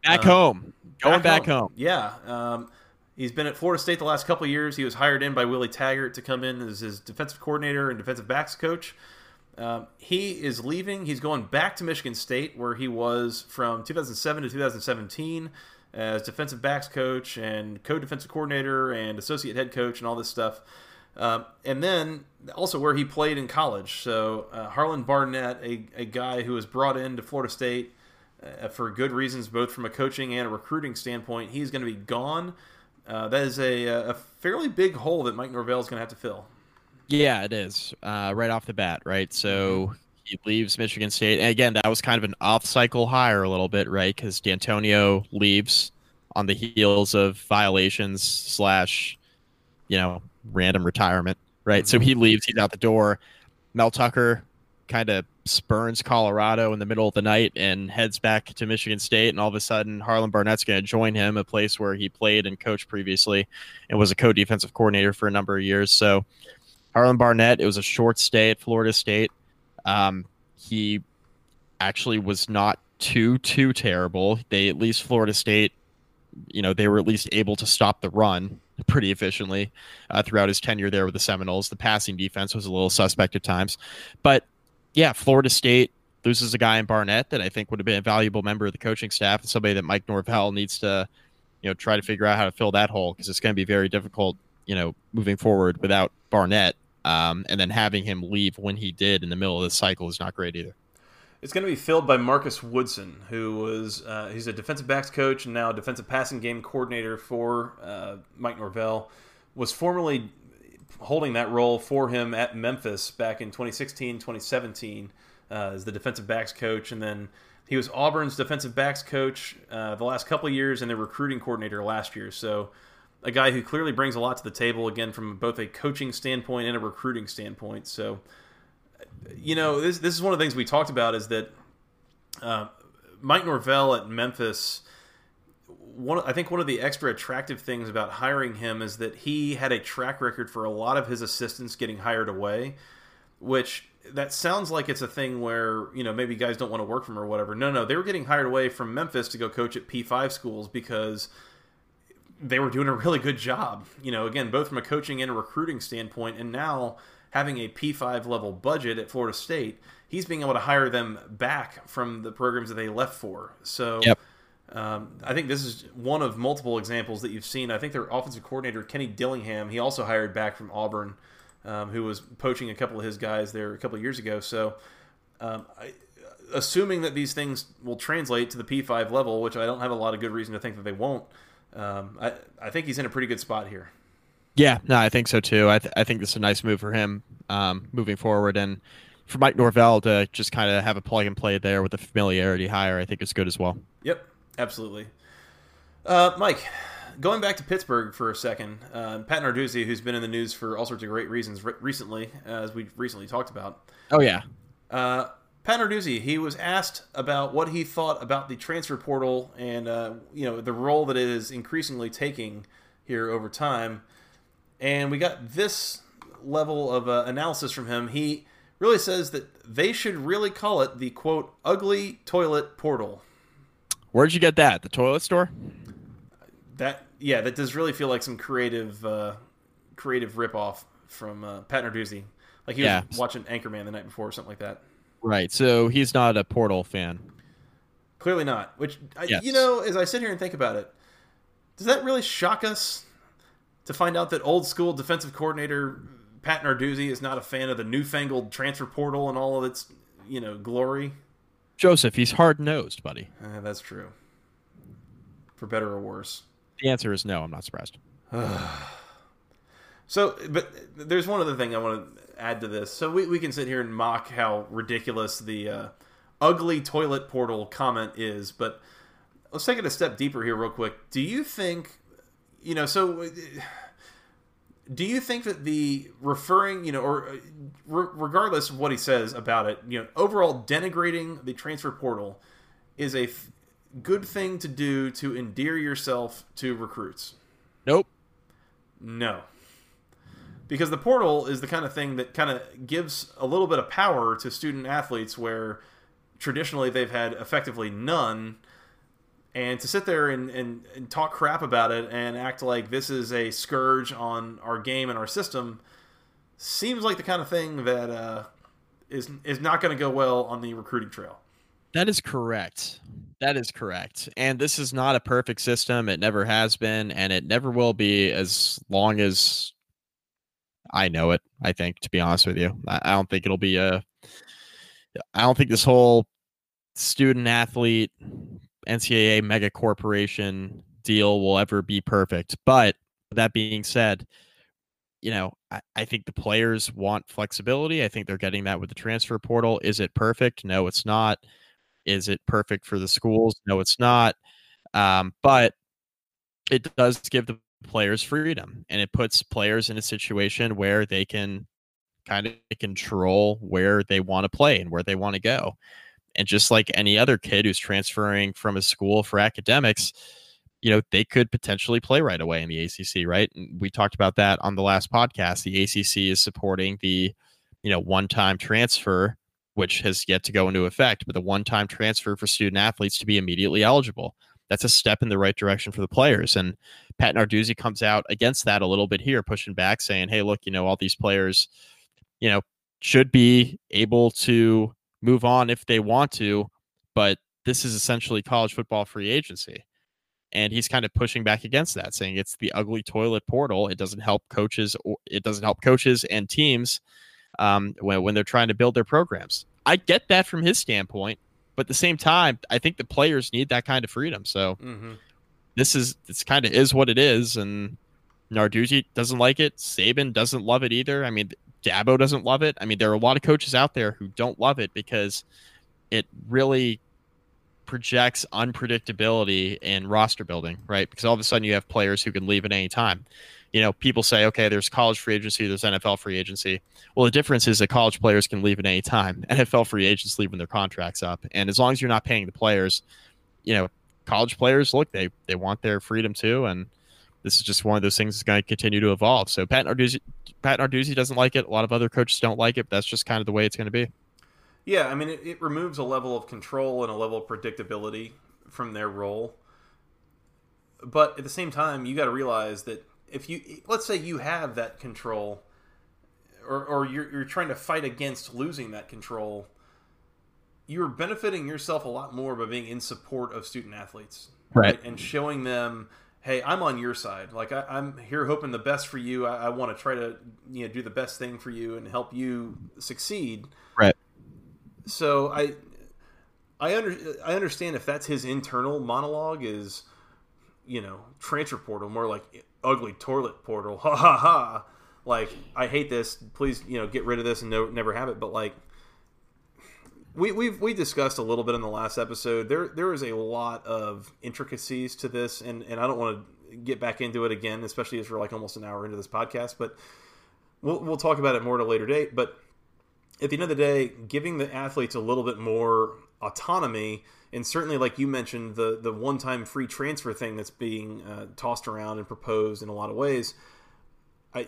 Back um, home. Going back, back home. home. Yeah. Um, he's been at Florida State the last couple years. He was hired in by Willie Taggart to come in as his defensive coordinator and defensive backs coach. Um, he is leaving. He's going back to Michigan State, where he was from 2007 to 2017 as defensive backs coach and co-defensive coordinator and associate head coach and all this stuff. Um, and then also where he played in college. So uh, Harlon Barnett, a, a guy who was brought in to Florida State uh, for good reasons, both from a coaching and a recruiting standpoint. He's going to be gone. Uh, that is a, a fairly big hole that Mike Norvell is going to have to fill. Yeah, it is uh, right off the bat, right? So mm-hmm. he leaves Michigan State, and again, that was kind of an off-cycle hire a little bit, right? Because Dantonio leaves on the heels of violations slash, you know, random retirement, right? Mm-hmm. So he leaves, he's out the door. Mel Tucker kind of spurns Colorado in the middle of the night and heads back to Michigan State. And all of a sudden, Harlon Barnett's going to join him, a place where he played and coached previously and was a co defensive coordinator for a number of years. So, Harlan Barnett, it was a short stay at Florida State. Um, he actually was not too, too terrible. They, at least Florida State, you know, they were at least able to stop the run pretty efficiently uh, throughout his tenure there with the Seminoles. The passing defense was a little suspect at times, but yeah, Florida State loses a guy in Barnett that I think would have been a valuable member of the coaching staff and somebody that Mike Norvell needs to, you know, try to figure out how to fill that hole because it's going to be very difficult, you know, moving forward without Barnett Um, and then having him leave when he did in the middle of the cycle is not great either. It's going to be filled by Marcus Woodson, who was uh, he's a defensive backs coach and now defensive passing game coordinator for uh, Mike Norvell. Was formerly holding that role for him at Memphis back in 2016, 2017 uh, as the defensive backs coach, and then he was Auburn's defensive backs coach uh, the last couple of years and the recruiting coordinator last year. So a guy who clearly brings a lot to the table again from both a coaching standpoint and a recruiting standpoint. So you know, this this is one of the things we talked about is that uh, Mike Norvell at Memphis. One, I think one of the extra attractive things about hiring him is that he had a track record for a lot of his assistants getting hired away, which that sounds like it's a thing where you know maybe guys don't want to work from or whatever. No, no, they were getting hired away from Memphis to go coach at P5 schools because they were doing a really good job. You know, again, both from a coaching and a recruiting standpoint, and now having a P5 level budget at Florida State, he's being able to hire them back from the programs that they left for. So yep. Um, I think this is one of multiple examples that you've seen. I think their offensive coordinator, Kenny Dillingham, he also hired back from Auburn, um, who was poaching a couple of his guys there a couple of years ago. So um, I, assuming that these things will translate to the P5 level, which I don't have a lot of good reason to think that they won't, um, I, I think he's in a pretty good spot here. Yeah, no, I think so too. I, th- I think this is a nice move for him um, moving forward, and for Mike Norvell to just kind of have a plug and play there with a familiarity hire, I think is good as well. Yep, absolutely. Uh, Mike, going back to Pittsburgh for a second, uh, Pat Narduzzi, who's been in the news for all sorts of great reasons re- recently, as we recently talked about. Oh yeah. Uh, Pat Narduzzi, he was asked about what he thought about the transfer portal and uh, you know the role that it is increasingly taking here over time and we got this level of uh, analysis from him. He really says that they should really call it the quote ugly toilet portal. Where'd you get that? The toilet store? That yeah, that does really feel like some creative uh, creative ripoff from uh, Pat Narduzzi. Like he yeah. was watching Anchorman the night before or something like that. Right. So he's not a Portal fan. Clearly not. Which I, yes. you know, as I sit here and think about it, does that really shock us? to find out that old school defensive coordinator Pat Narduzzi is not a fan of the newfangled transfer portal and all of its, you know, glory. Joseph, he's hard nosed, buddy. Uh, that's true. For better or worse. The answer is no. I'm not surprised. so, but there's one other thing I want to add to this. So we, we can sit here and mock how ridiculous the uh, ugly toilet portal comment is, but let's take it a step deeper here, real quick. Do you think you know, so do you think that the referring, you know, or uh, re- regardless of what he says about it, you know, overall denigrating the transfer portal is a f- good thing to do to endear yourself to recruits? Nope. No. Because the portal is the kind of thing that kind of gives a little bit of power to student athletes where traditionally they've had effectively none and to sit there and, and, and, talk crap about it and act like this is a scourge on our game and our system seems like the kind of thing that uh, is is not going to go well on the recruiting trail. That is correct. That is correct. And this is not a perfect system. It never has been, and it never will be as long as I know it. I think, to be honest with you, I, I don't think it'll be a. I don't think this whole student athlete NCAA mega corporation deal will ever be perfect. But that being said, you know, I, I, think the players want flexibility. I think they're getting that with the transfer portal. Is it perfect? No, it's not. Is it perfect for the schools? No, it's not. Um, but it does give the players freedom and it puts players in a situation where they can kind of control where they want to play and where they want to go. And just like any other kid who's transferring from a school for academics, you know, they could potentially play right away in the ACC, right? And we talked about that on the last podcast. The ACC is supporting the, you know, one time transfer, which has yet to go into effect, but the one time transfer for student athletes to be immediately eligible. That's a step in the right direction for the players. And Pat Narduzzi comes out against that a little bit here, pushing back, saying, hey, look, you know, all these players, you know, should be able to move on if they want to, but this is essentially college football free agency. and he's kind of pushing back against that, saying it's the ugly toilet portal. It doesn't help coaches. Or it doesn't help coaches and teams um, when when they're trying to build their programs. I get that from his standpoint, but at the same time, I think the players need that kind of freedom. So Mm-hmm. this is this kind of is what it is, and Narduzzi doesn't like it. Saban doesn't love it either. I mean, Dabo doesn't love it. I mean, there are a lot of coaches out there who don't love it because it really projects unpredictability in roster building, right? Because all of a sudden you have players who can leave at any time. You know, people say, okay, there's college free agency, there's NFL free agency. Well, the difference is that college players can leave at any time. NFL free agents leave when their contract's up. And as long as you're not paying the players, you know, college players, look, they they want their freedom too. And this is just one of those things that's going to continue to evolve. So Pat Narduzzi, Pat Narduzzi doesn't like it. A lot of other coaches don't like it. But that's just kind of the way it's going to be. Yeah, I mean, it, it removes a level of control and a level of predictability from their role. But at the same time, you got to realize that if you, let's say you have that control, or, or you're, you're trying to fight against losing that control, you're benefiting yourself a lot more by being in support of student athletes. Right. And showing them, hey, I'm on your side. Like, I, I'm here hoping the best for you. I, I want to try to, you know, do the best thing for you and help you succeed Right. so I I under I understand if that's his internal monologue is you know transfer portal more like ugly toilet portal ha ha ha like I hate this please you know get rid of this and no, never have it but like we we've we discussed a little bit in the last episode there there is a lot of intricacies to this and and I don't want to get back into it again especially as we're like almost an hour into this podcast but we'll we'll talk about it more at a later date but at the end of the day, giving the athletes a little bit more autonomy, and certainly, like you mentioned, the the one time free transfer thing that's being uh, tossed around and proposed in a lot of ways. I,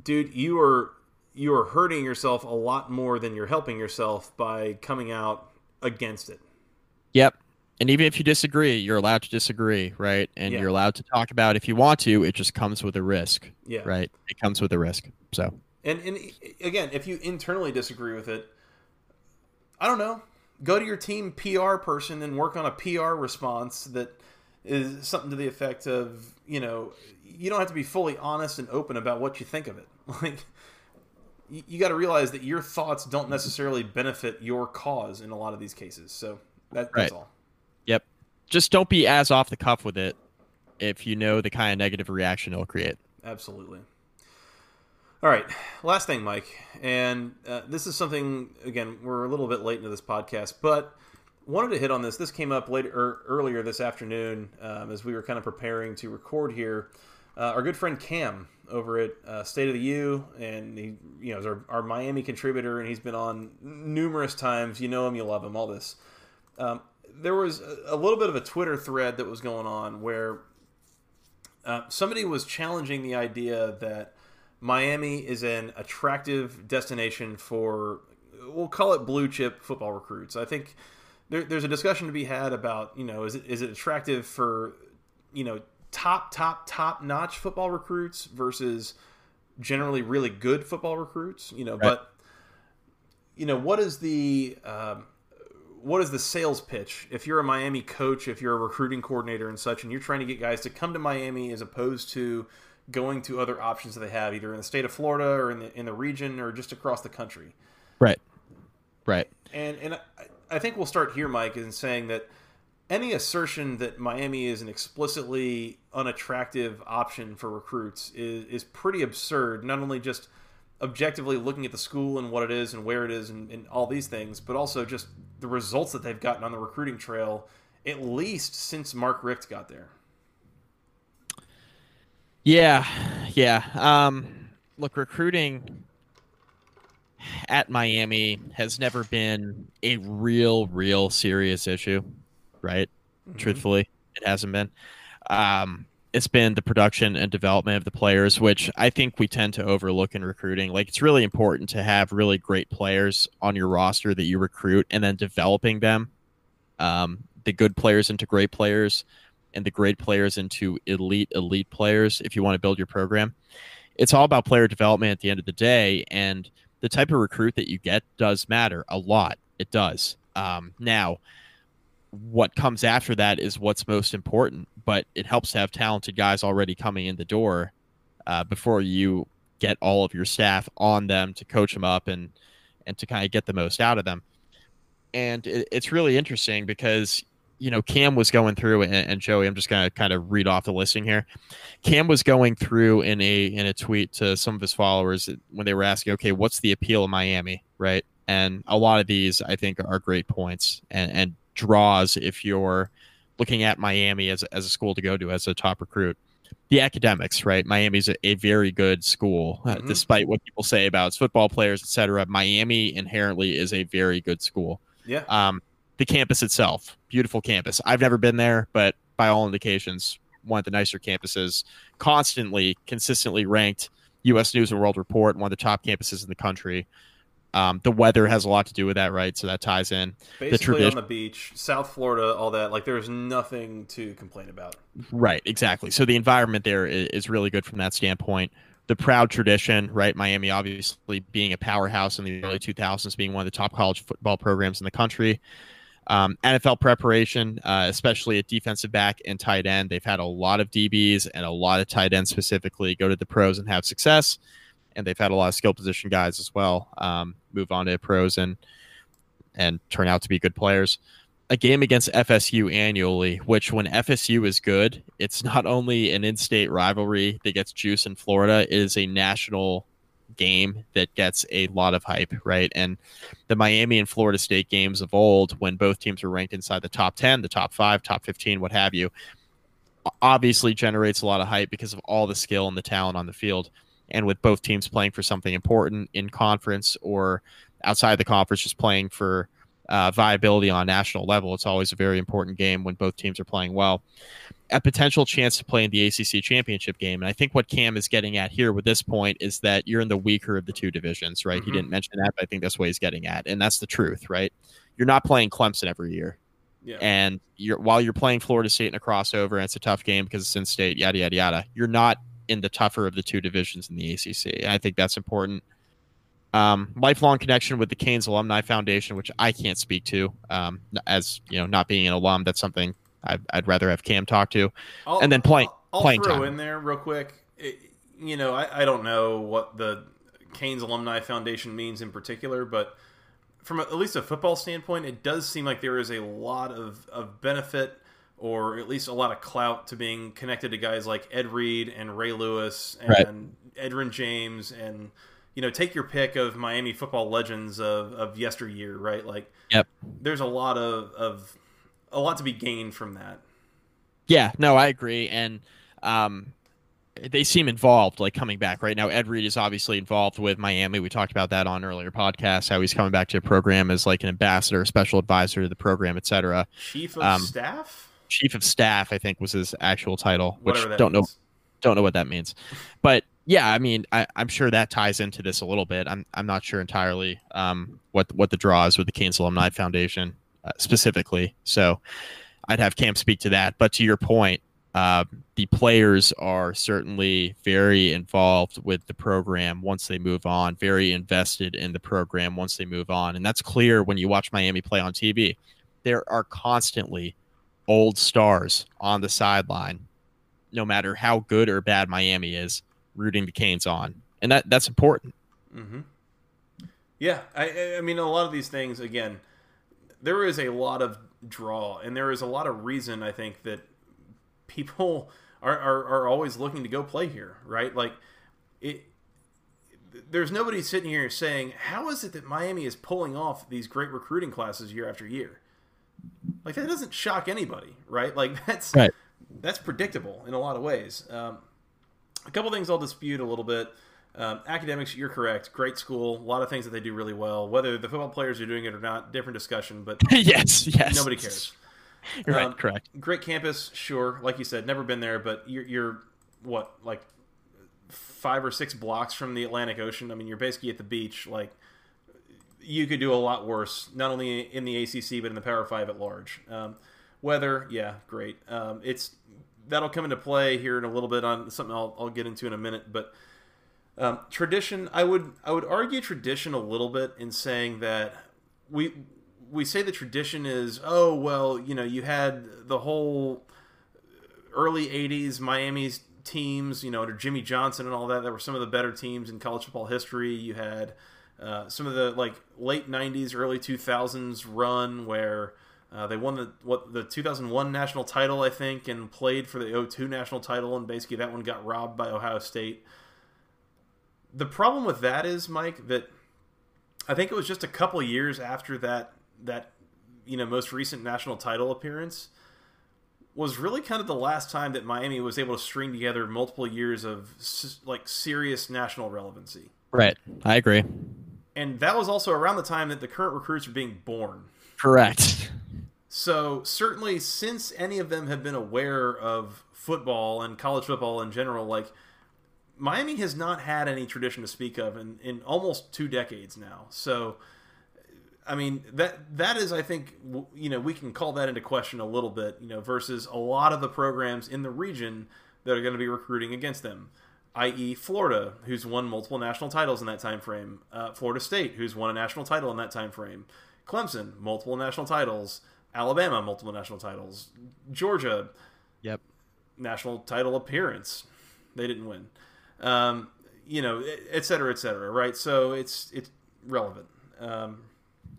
dude, you are you are hurting yourself a lot more than you're helping yourself by coming out against it. Yep. And even if you disagree, you're allowed to disagree, right? And Yeah. you're allowed to talk about if you want to. It just comes with a risk, Yeah. right? It comes with a risk. So And and again, if you internally disagree with it, I don't know. Go to your team PR person and work on a PR response that is something to the effect of, you know, you don't have to be fully honest and open about what you think of it. Like you, you got to realize that your thoughts don't necessarily benefit your cause in a lot of these cases. So that, that's Right. all. Yep. Just don't be as off the cuff with it if you know the kind of negative reaction it'll create. Absolutely. All right, last thing, Mike, and uh, this is something again we're a little bit late into this podcast, but wanted to hit on this. This came up later or earlier this afternoon um, as we were kind of preparing to record here. Uh, our good friend Cam over at uh, State of the U, and he, you know, is our, our Miami contributor, and he's been on numerous times. You know him, you love him. All this. Um, there was a, little bit of a Twitter thread that was going on where uh, somebody was challenging the idea that Miami is an attractive destination for, we'll call it blue chip football recruits. I think there, there's a discussion to be had about, you know, is it is it attractive for, you know, top top top notch football recruits versus generally really good football recruits, you know, Right. but you know what is the um, what is the sales pitch if you're a Miami coach, if you're a recruiting coordinator and such, and you're trying to get guys to come to Miami as opposed to going to other options that they have either in the state of Florida or in the in the region or just across the country. Right. Right. And and I, I think we'll start here, Mike, in saying that any assertion that Miami is an explicitly unattractive option for recruits is is pretty absurd. Not only just objectively looking at the school and what it is and where it is and, and all these things, but also just the results that they've gotten on the recruiting trail, at least since Mark Richt got there. Yeah, yeah. Um, look, recruiting at Miami has never been a real, real serious issue, right? Truthfully, it hasn't been. Um, it's been the production and development of the players, which I think we tend to overlook in recruiting. Like, it's really important to have really great players on your roster that you recruit and then developing them. Um, the good players into great players and the great players into elite elite players if you want to build your program it's all about player development at the end of the day and the type of recruit that you get does matter a lot it does um, now what comes after that is what's most important. But it helps to have talented guys already coming in the door uh, before you get all of your staff on them to coach them up and and to kind of get the most out of them. And it, it's really interesting because you know Cam was going through and, and Joey. I'm just gonna kind of read off the listing here. Cam was going through in a in a tweet to some of his followers when they were asking, okay, what's the appeal of Miami, right? And a lot of these I think are great points and and draws if you're looking at Miami as as a school to go to as a top recruit the academics, right? Miami's a, a very good school, uh, mm-hmm. despite what people say about its football players, etc. Miami inherently is a very good school. Yeah. Um, the campus itself, beautiful campus. I've never been there, but by all indications, one of the nicer campuses. Constantly, consistently ranked U.S. News and World Report, one of the top campuses in the country. Um, the weather has a lot to do with that, right? So that ties in. Basically the tradition- on the beach, South Florida, all that. Like there's nothing to complain about. Right, exactly. So the environment there is really good from that standpoint. The proud tradition, right? Miami obviously being a powerhouse in the early 2000s, being one of the top college football programs in the country. Um, NFL preparation, uh, especially at defensive back and tight end. They've had a lot of DBs and a lot of tight ends specifically go to the pros and have success and they've had a lot of skill position guys as well um, move on to pros and and turn out to be good players. A game against FSU annually, which when FSU is good, it's not only an in-state rivalry that gets juice in Florida, it is a national game that gets a lot of hype, right? And the Miami and Florida State games of old, when both teams were ranked inside the top 10, the top five, top 15, what have you, obviously generates a lot of hype because of all the skill and the talent on the field and with both teams playing for something important in conference or outside the conference, just playing for uh, viability on a national level, it's always a very important game when both teams are playing well. A potential chance to play in the ACC championship game. And I think what Cam is getting at here with this point is that you're in the weaker of the two divisions, right? Mm-hmm. He didn't mention that, but I think that's what he's getting at. And that's the truth, right? You're not playing Clemson every year. Yeah. And you're while you're playing Florida State in a crossover and it's a tough game because it's in state, yada yada yada, you're not in the tougher of the two divisions in the ACC. I think that's important. Um, lifelong connection with the Canes Alumni Foundation, which I can't speak to, um, as you know, not being an alum. That's something I'd, I'd rather have Cam talk to. I'll, and then playing. I'll, playing throw time. in there real quick. It, you know, I, I don't know what the Canes Alumni Foundation means in particular, but from a, at least a football standpoint, it does seem like there is a lot of, of benefit or at least a lot of clout to being connected to guys like Ed Reed and Ray Lewis and right. Edgerrin James and you know take your pick of Miami football legends of, of yesteryear, right? Like, yep. There's a lot of, of a lot to be gained from that. Yeah, no, I agree, and um, they seem involved, like coming back right now. Ed Reed is obviously involved with Miami. We talked about that on earlier podcasts. How he's coming back to the program as like an ambassador, special advisor to the program, etc. Chief of um, staff chief of staff, I think was his actual title, which don't means. know don't know what that means. But yeah, I mean, I, am sure that ties into this a little bit. I'm I'm not sure entirely um, what what the draw is with the Canes Alumni Foundation uh, specifically. So I'd have Cam speak to that. But to your point, uh, the players are certainly very involved with the program once they move on, very invested in the program once they move on, and that's clear when you watch Miami play on TV. There are constantly old stars on the sideline, no matter how good or bad Miami is, rooting the Canes on, and that that's important. Mm-hmm. Yeah, I, I mean, a lot of these things again, there is a lot of draw, and there is a lot of reason I think that people are, are, are always looking to go play here, right? Like it. There's nobody sitting here saying, "How is it that Miami is pulling off these great recruiting classes year after year?" Like that doesn't shock anybody, right? Like that's right. that's predictable in a lot of ways. Um, a couple things I'll dispute a little bit. Um, academics, you're correct. Great school. A lot of things that they do really well. Whether the football players are doing it or not, different discussion. But yes, yes, nobody cares. You're um, right. Correct. Great campus, sure. Like you said, never been there, but you're, you're what like five or six blocks from the Atlantic Ocean. I mean, you're basically at the beach. Like you could do a lot worse, not only in the ACC but in the Power Five at large. Um, weather, yeah, great. Um, it's that'll come into play here in a little bit on something I'll, I'll get into in a minute. But um, tradition, I would I would argue tradition a little bit in saying that we we say the tradition is, oh well, you know, you had the whole early '80s Miami's teams, you know, under Jimmy Johnson and all that. That were some of the better teams in college football history. You had uh, some of the like late '90s, early 2000s run where uh, they won the what the 2001 national title, I think, and played for the 02 national title, and basically that one got robbed by Ohio State. The problem with that is, Mike, that I think it was just a couple years after that that you know most recent national title appearance was really kind of the last time that Miami was able to string together multiple years of like serious national relevancy. Right, I agree. And that was also around the time that the current recruits were being born. Correct. So certainly, since any of them have been aware of football and college football in general, like Miami has not had any tradition to speak of in, in almost two decades now. So, I mean that that is, I think, you know, we can call that into question a little bit, you know, versus a lot of the programs in the region that are going to be recruiting against them, i.e., Florida, who's won multiple national titles in that time frame, uh, Florida State, who's won a national title in that time frame, Clemson, multiple national titles, Alabama, multiple national titles, Georgia, yep, national title appearance, they didn't win um, you know, et cetera, et cetera, right? So it's it's relevant. Um,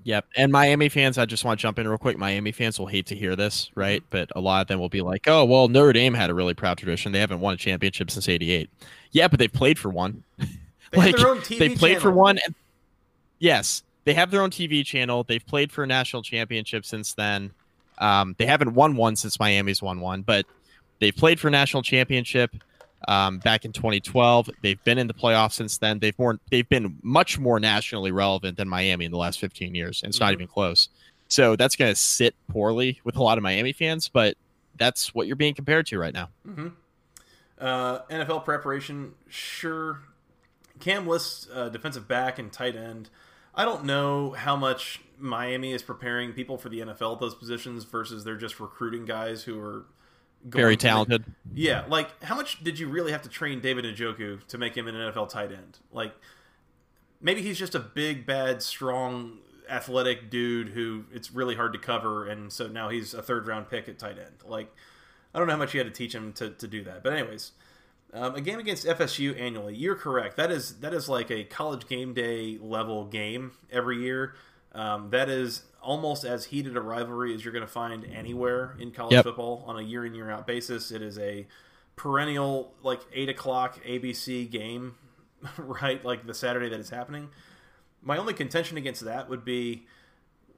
Yep. And Miami fans, I just want to jump in real quick. Miami fans will hate to hear this, right? But a lot of them will be like, oh, well, Notre Dame had a really proud tradition. They haven't won a championship since 88. Yeah, but they've played for one. They like, they played channel. for one. And, yes, they have their own TV channel. They've played for a national championship since then. Um, they haven't won one since Miami's won one, but they've played for a national championship um, back in 2012. They've been in the playoffs since then. They've more they've been much more nationally relevant than Miami in the last 15 years, and it's mm-hmm. not even close. So that's going to sit poorly with a lot of Miami fans, but that's what you're being compared to right now. Mm-hmm. Uh, NFL preparation, sure. Cam lists uh, defensive back and tight end. I don't know how much Miami is preparing people for the NFL at those positions versus they're just recruiting guys who are very talented. yeah, like how much did you really have to train David Njoku to make him an NFL tight end? Like maybe he's just a big, bad, strong, athletic dude who it's really hard to cover, and so now he's a third round pick at tight end. Like I don't know how much you had to teach him to, to do that, but anyways. Um, a game against FSU annually, you're correct. That is that is like a college game day level game every year. Um, that is almost as heated a rivalry as you're going to find anywhere in college yep. football on a year in year out basis. It is a perennial like eight o'clock ABC game, right? Like the Saturday that it's happening. My only contention against that would be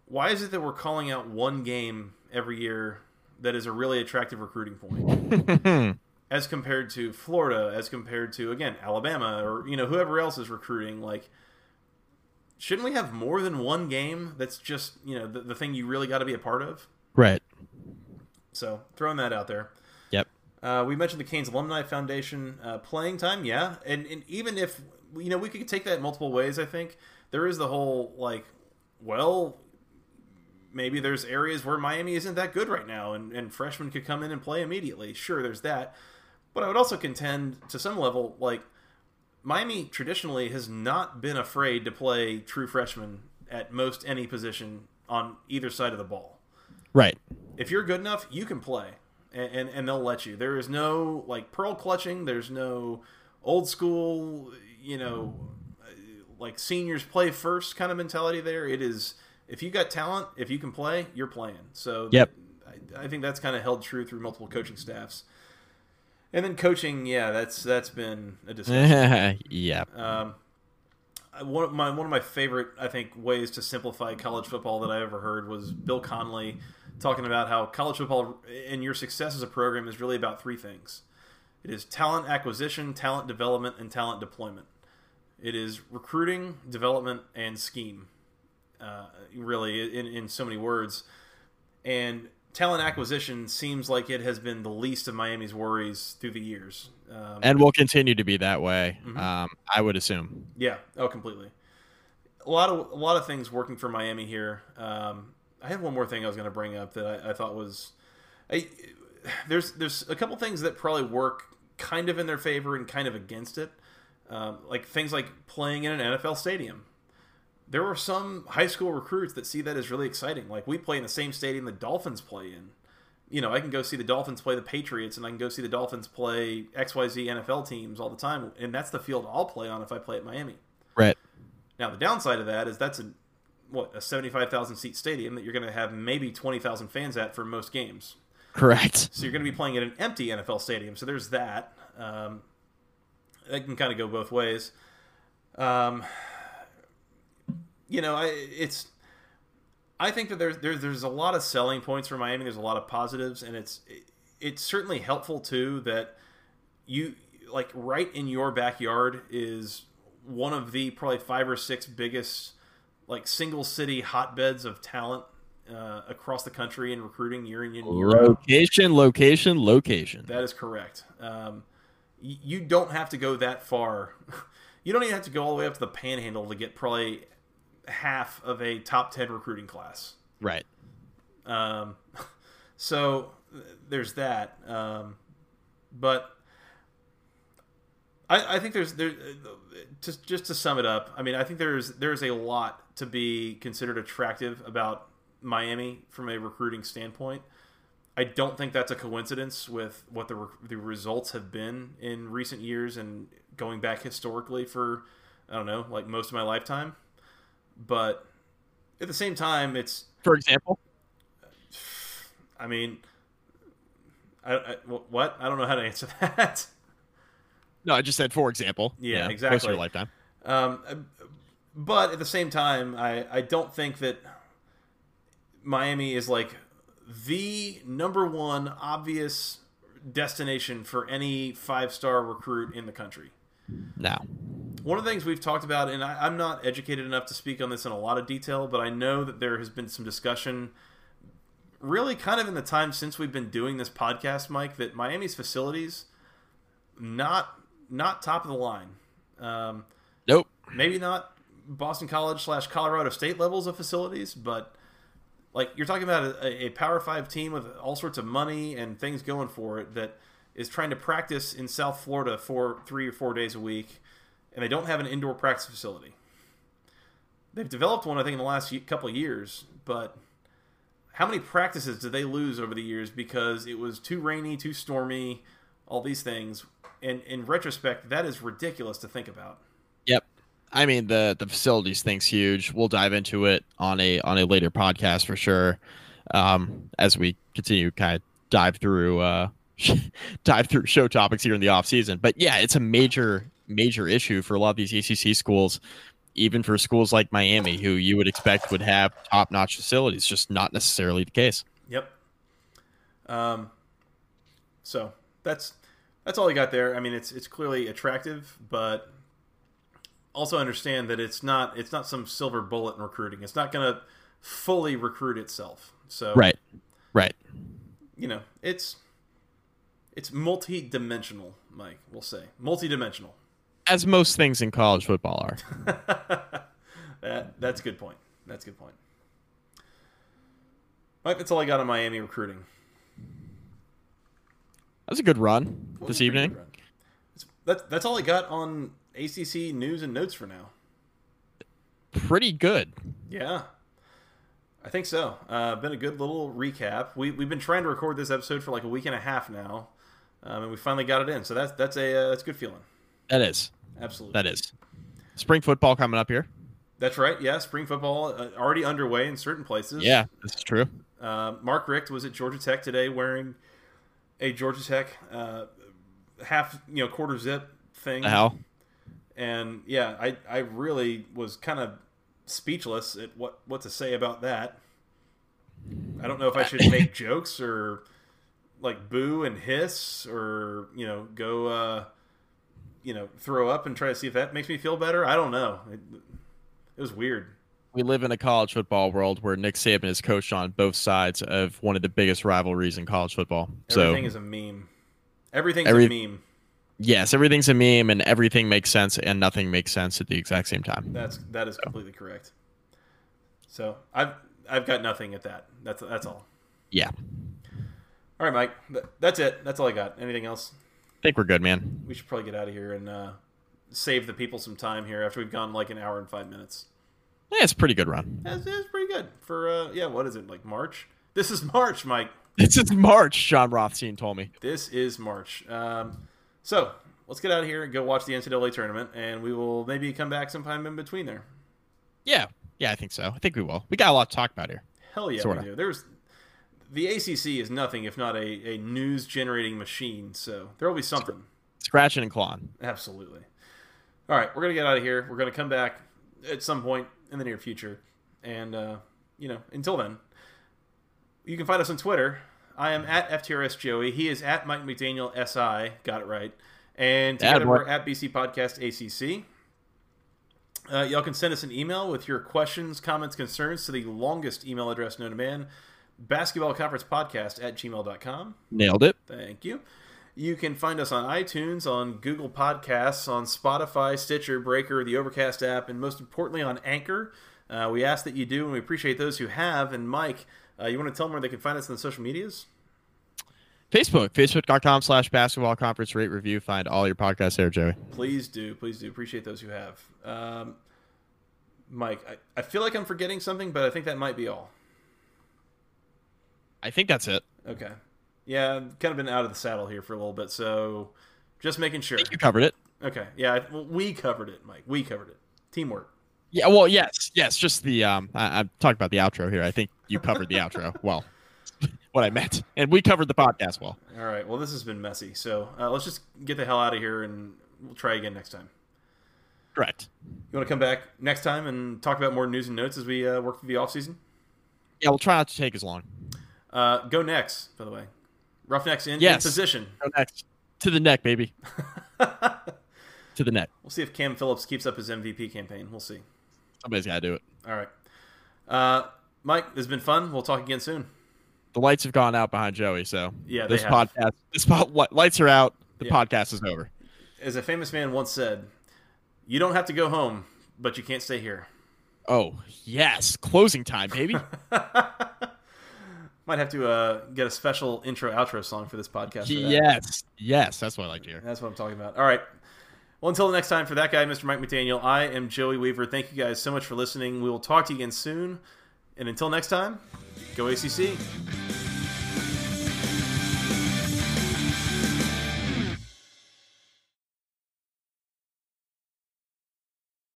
why is it that we're calling out one game every year that is a really attractive recruiting point? as compared to Florida, as compared to again Alabama or you know whoever else is recruiting, like shouldn't we have more than one game that's just you know the, the thing you really got to be a part of? Right. So throwing that out there. Yep. Uh, we mentioned the canes alumni foundation uh, playing time yeah. And, and even if you know we could take that multiple ways i think. There is the whole like well maybe there's areas where miami isn't that good right now and, and freshmen could come in and play immediately. Sure there's that. But i would also contend to some level like Miami traditionally has not been afraid to play true freshmen at most any position on either side of the ball. Right. If you're good enough, you can play, and, and, and they'll let you. There is no like pearl clutching. There's no old school, you know, like seniors play first kind of mentality. There, it is. If you got talent, if you can play, you're playing. So yep. I, I think that's kind of held true through multiple coaching staffs. And then coaching, yeah, that's that's been a discussion. yeah. Um, one of my one of my favorite, I think, ways to simplify college football that I ever heard was Bill Connelly talking about how college football and your success as a program is really about three things. It is talent acquisition, talent development, and talent deployment. It is recruiting, development, and scheme. Uh, really, in in so many words, and talent acquisition seems like it has been the least of Miami's worries through the years, um, and will continue to be that way. Mm-hmm. Um, I would assume. Yeah. Oh, completely. A lot of a lot of things working for Miami here. Um, I had one more thing I was going to bring up that I, I thought was, I, there's there's a couple things that probably work kind of in their favor and kind of against it. Um, like things like playing in an NFL stadium. There were some high school recruits that see that as really exciting. Like we play in the same stadium the Dolphins play in. You know, I can go see the Dolphins play the Patriots, and I can go see the Dolphins play XYZ NFL teams all the time, and that's the field I'll play on if I play at Miami. Right. Now the downside of that is that's a what a seventy five thousand seat stadium that you're going to have maybe twenty thousand fans at for most games. Correct. So you're going to be playing at an empty NFL stadium. So there's that. Um, that can kind of go both ways. Um, you know, I, it's. I think that there's, there's there's a lot of selling points for Miami. There's a lot of positives, and it's it's certainly helpful too that you like right in your backyard is one of the probably five or six biggest like single city hotbeds of talent uh, across the country in recruiting year in year. Location, location, location. That is correct. Um, y- you don't have to go that far. You don't even have to go all the way up to the Panhandle to get probably half of a top ten recruiting class. Right. Um, so there's that. Um, but I, I think there's there just just to sum it up. I mean, I think there's there's a lot to be considered attractive about Miami from a recruiting standpoint. I don't think that's a coincidence with what the the results have been in recent years and going back historically for I don't know, like most of my lifetime. But at the same time, it's For example, I mean, I, I what I don't know how to answer that. no, I just said for example. Yeah, Most of exactly. your lifetime. Um, but at the same time, I, I don't think that Miami is like the number one obvious destination for any five star recruit in the country. No. One of the things we've talked about, and I, I'm not educated enough to speak on this in a lot of detail, but I know that there has been some discussion, really kind of in the time since we've been doing this podcast, Mike, that Miami's facilities not not top of the line. Um, Nope. maybe not Boston College slash Colorado State levels of facilities, but like you're talking about a, a Power Five team with all sorts of money and things going for it that is trying to practice in South Florida for three or four days a week, and they don't have an indoor practice facility. They've developed one, I think, in the last couple of years, but how many practices did they lose over the years because it was too rainy, too stormy, all these things? And in retrospect, that is ridiculous to think about. Yep. I mean the the facilities thing's huge. We'll dive into it on a on a later podcast for sure. Um, as we continue kind of dive through uh dive through show topics here in the off season. But yeah, it's a major major issue for a lot of these ACC schools, even for schools like Miami, who you would expect would have top notch facilities. Just not necessarily the case. Yep. Um, so that's that's all I got there. I mean, it's it's clearly attractive, but also understand that it's not it's not some silver bullet in recruiting. It's not going to fully recruit itself. So Right. Right. you know, it's it's multi-dimensional, Mike. We'll say multi-dimensional. As most things in college football are. That that's a good point. That's a good point. Mike, that's all I got on Miami recruiting. That's a good run Well, this it's a pretty evening. run. It's- That, that's all I got on ACC news and notes for now. Pretty good. Yeah, I think so. Uh, been a good little recap. We we've been trying to record this episode for like a week and a half now, um, and we finally got it in. So that's that's a uh, that's a good feeling. That is. Absolutely. That is. Spring football coming up here. That's right. Yeah, spring football uh, already underway in certain places. Yeah, this is true. Uh, Mark Richt was at Georgia Tech today wearing a Georgia Tech uh, half you know quarter zip thing. Hell? and yeah, I I really was kind of speechless at what what to say about that. I don't know if I should make jokes or like boo and hiss or you know go uh, you know throw up and try to see if that makes me feel better. I don't know. It, it was weird. We live in a college football world where Nick Saban is coached on both sides of one of the biggest rivalries in college football. Everything so is a meme. Everything's Every- a meme. yes, everything's a meme and everything makes sense and nothing makes sense at the exact same time. That's that is completely correct. So I've I've got nothing at that. That's that's all. Yeah. All right, Mike. That's it. That's all I got. Anything else? I think we're good, man. We should probably get out of here and uh, save the people some time here after we've gone like an hour and five minutes. Yeah, it's a pretty good run. That's, that's pretty good for uh, yeah. What is it like March? This is March, Mike. This is March. Jon Rothstein told me. This is March. Um, so let's get out of here and go watch the NCAA tournament, and we will maybe come back sometime in between there. Yeah, yeah, I think so. I think we will. We got a lot to talk about here. Hell yeah, Sorta. we do. There's the ACC is nothing if not a, a news generating machine. So there will be something. Scratching and clawing. Absolutely. All right, we're gonna get out of here. We're gonna come back at some point in the near future, and uh, you know, until then, you can find us on Twitter. I am at FTRS Joey. He is at Mike McDaniel SI. Got it right. And together we're at BC Podcast ACC. Uh, y'all can send us an email with your questions, comments, concerns to the longest email address known to man, basketball conference podcast at gmail.com. Nailed it. Thank you. You can find us on iTunes, on Google Podcasts, on Spotify, Stitcher, Breaker, the Overcast app, and most importantly on Anchor. Uh, we ask that you do, and we appreciate those who have. And Mike, uh, you want to tell them where they can find us on the social medias? Facebook, facebook.com slash basketball conference rate review. Find all your podcasts there, Joey. Please do, please do. Appreciate those who have. Um, Mike, I, I feel like I'm forgetting something, but I think that might be all. I think that's it. Okay. Yeah, I've kind of been out of the saddle here for a little bit, so just making sure. You covered it. Okay. Yeah, well, we covered it, Mike. We covered it. Teamwork. Yeah, well, yes, yes. Just the um, I, I'm talking about the outro here. I think you covered the outro well. What I meant, and we covered the podcast well. All right. Well, this has been messy. So uh, let's just get the hell out of here and we'll try again next time. Correct. You want to come back next time and talk about more news and notes as we uh, work through the off season? Yeah, we'll try not to take as long. Uh, go next, by the way. Roughnecks in, in position. Go next to the neck, baby. to the neck. We'll see if Cam Phillips keeps up his MVP campaign. We'll see. Somebody's got to do it. All right. Uh, Mike, this has been fun. We'll talk again soon. The lights have gone out behind Joey, so Yeah, this podcast, this pod, lights are out. The Yeah. podcast is over. As a famous man once said, you don't have to go home, but you can't stay here. Oh yes, closing time, baby. Might have to uh, get a special intro outro song for this podcast. for yes, yes, that's what I like to hear. That's what I'm talking about. All right. Well, until the next time, for that guy, Mr. Mike McDaniel, I am Joey Weaver. Thank you guys so much for listening. We will talk to you again soon. And until next time, go ACC.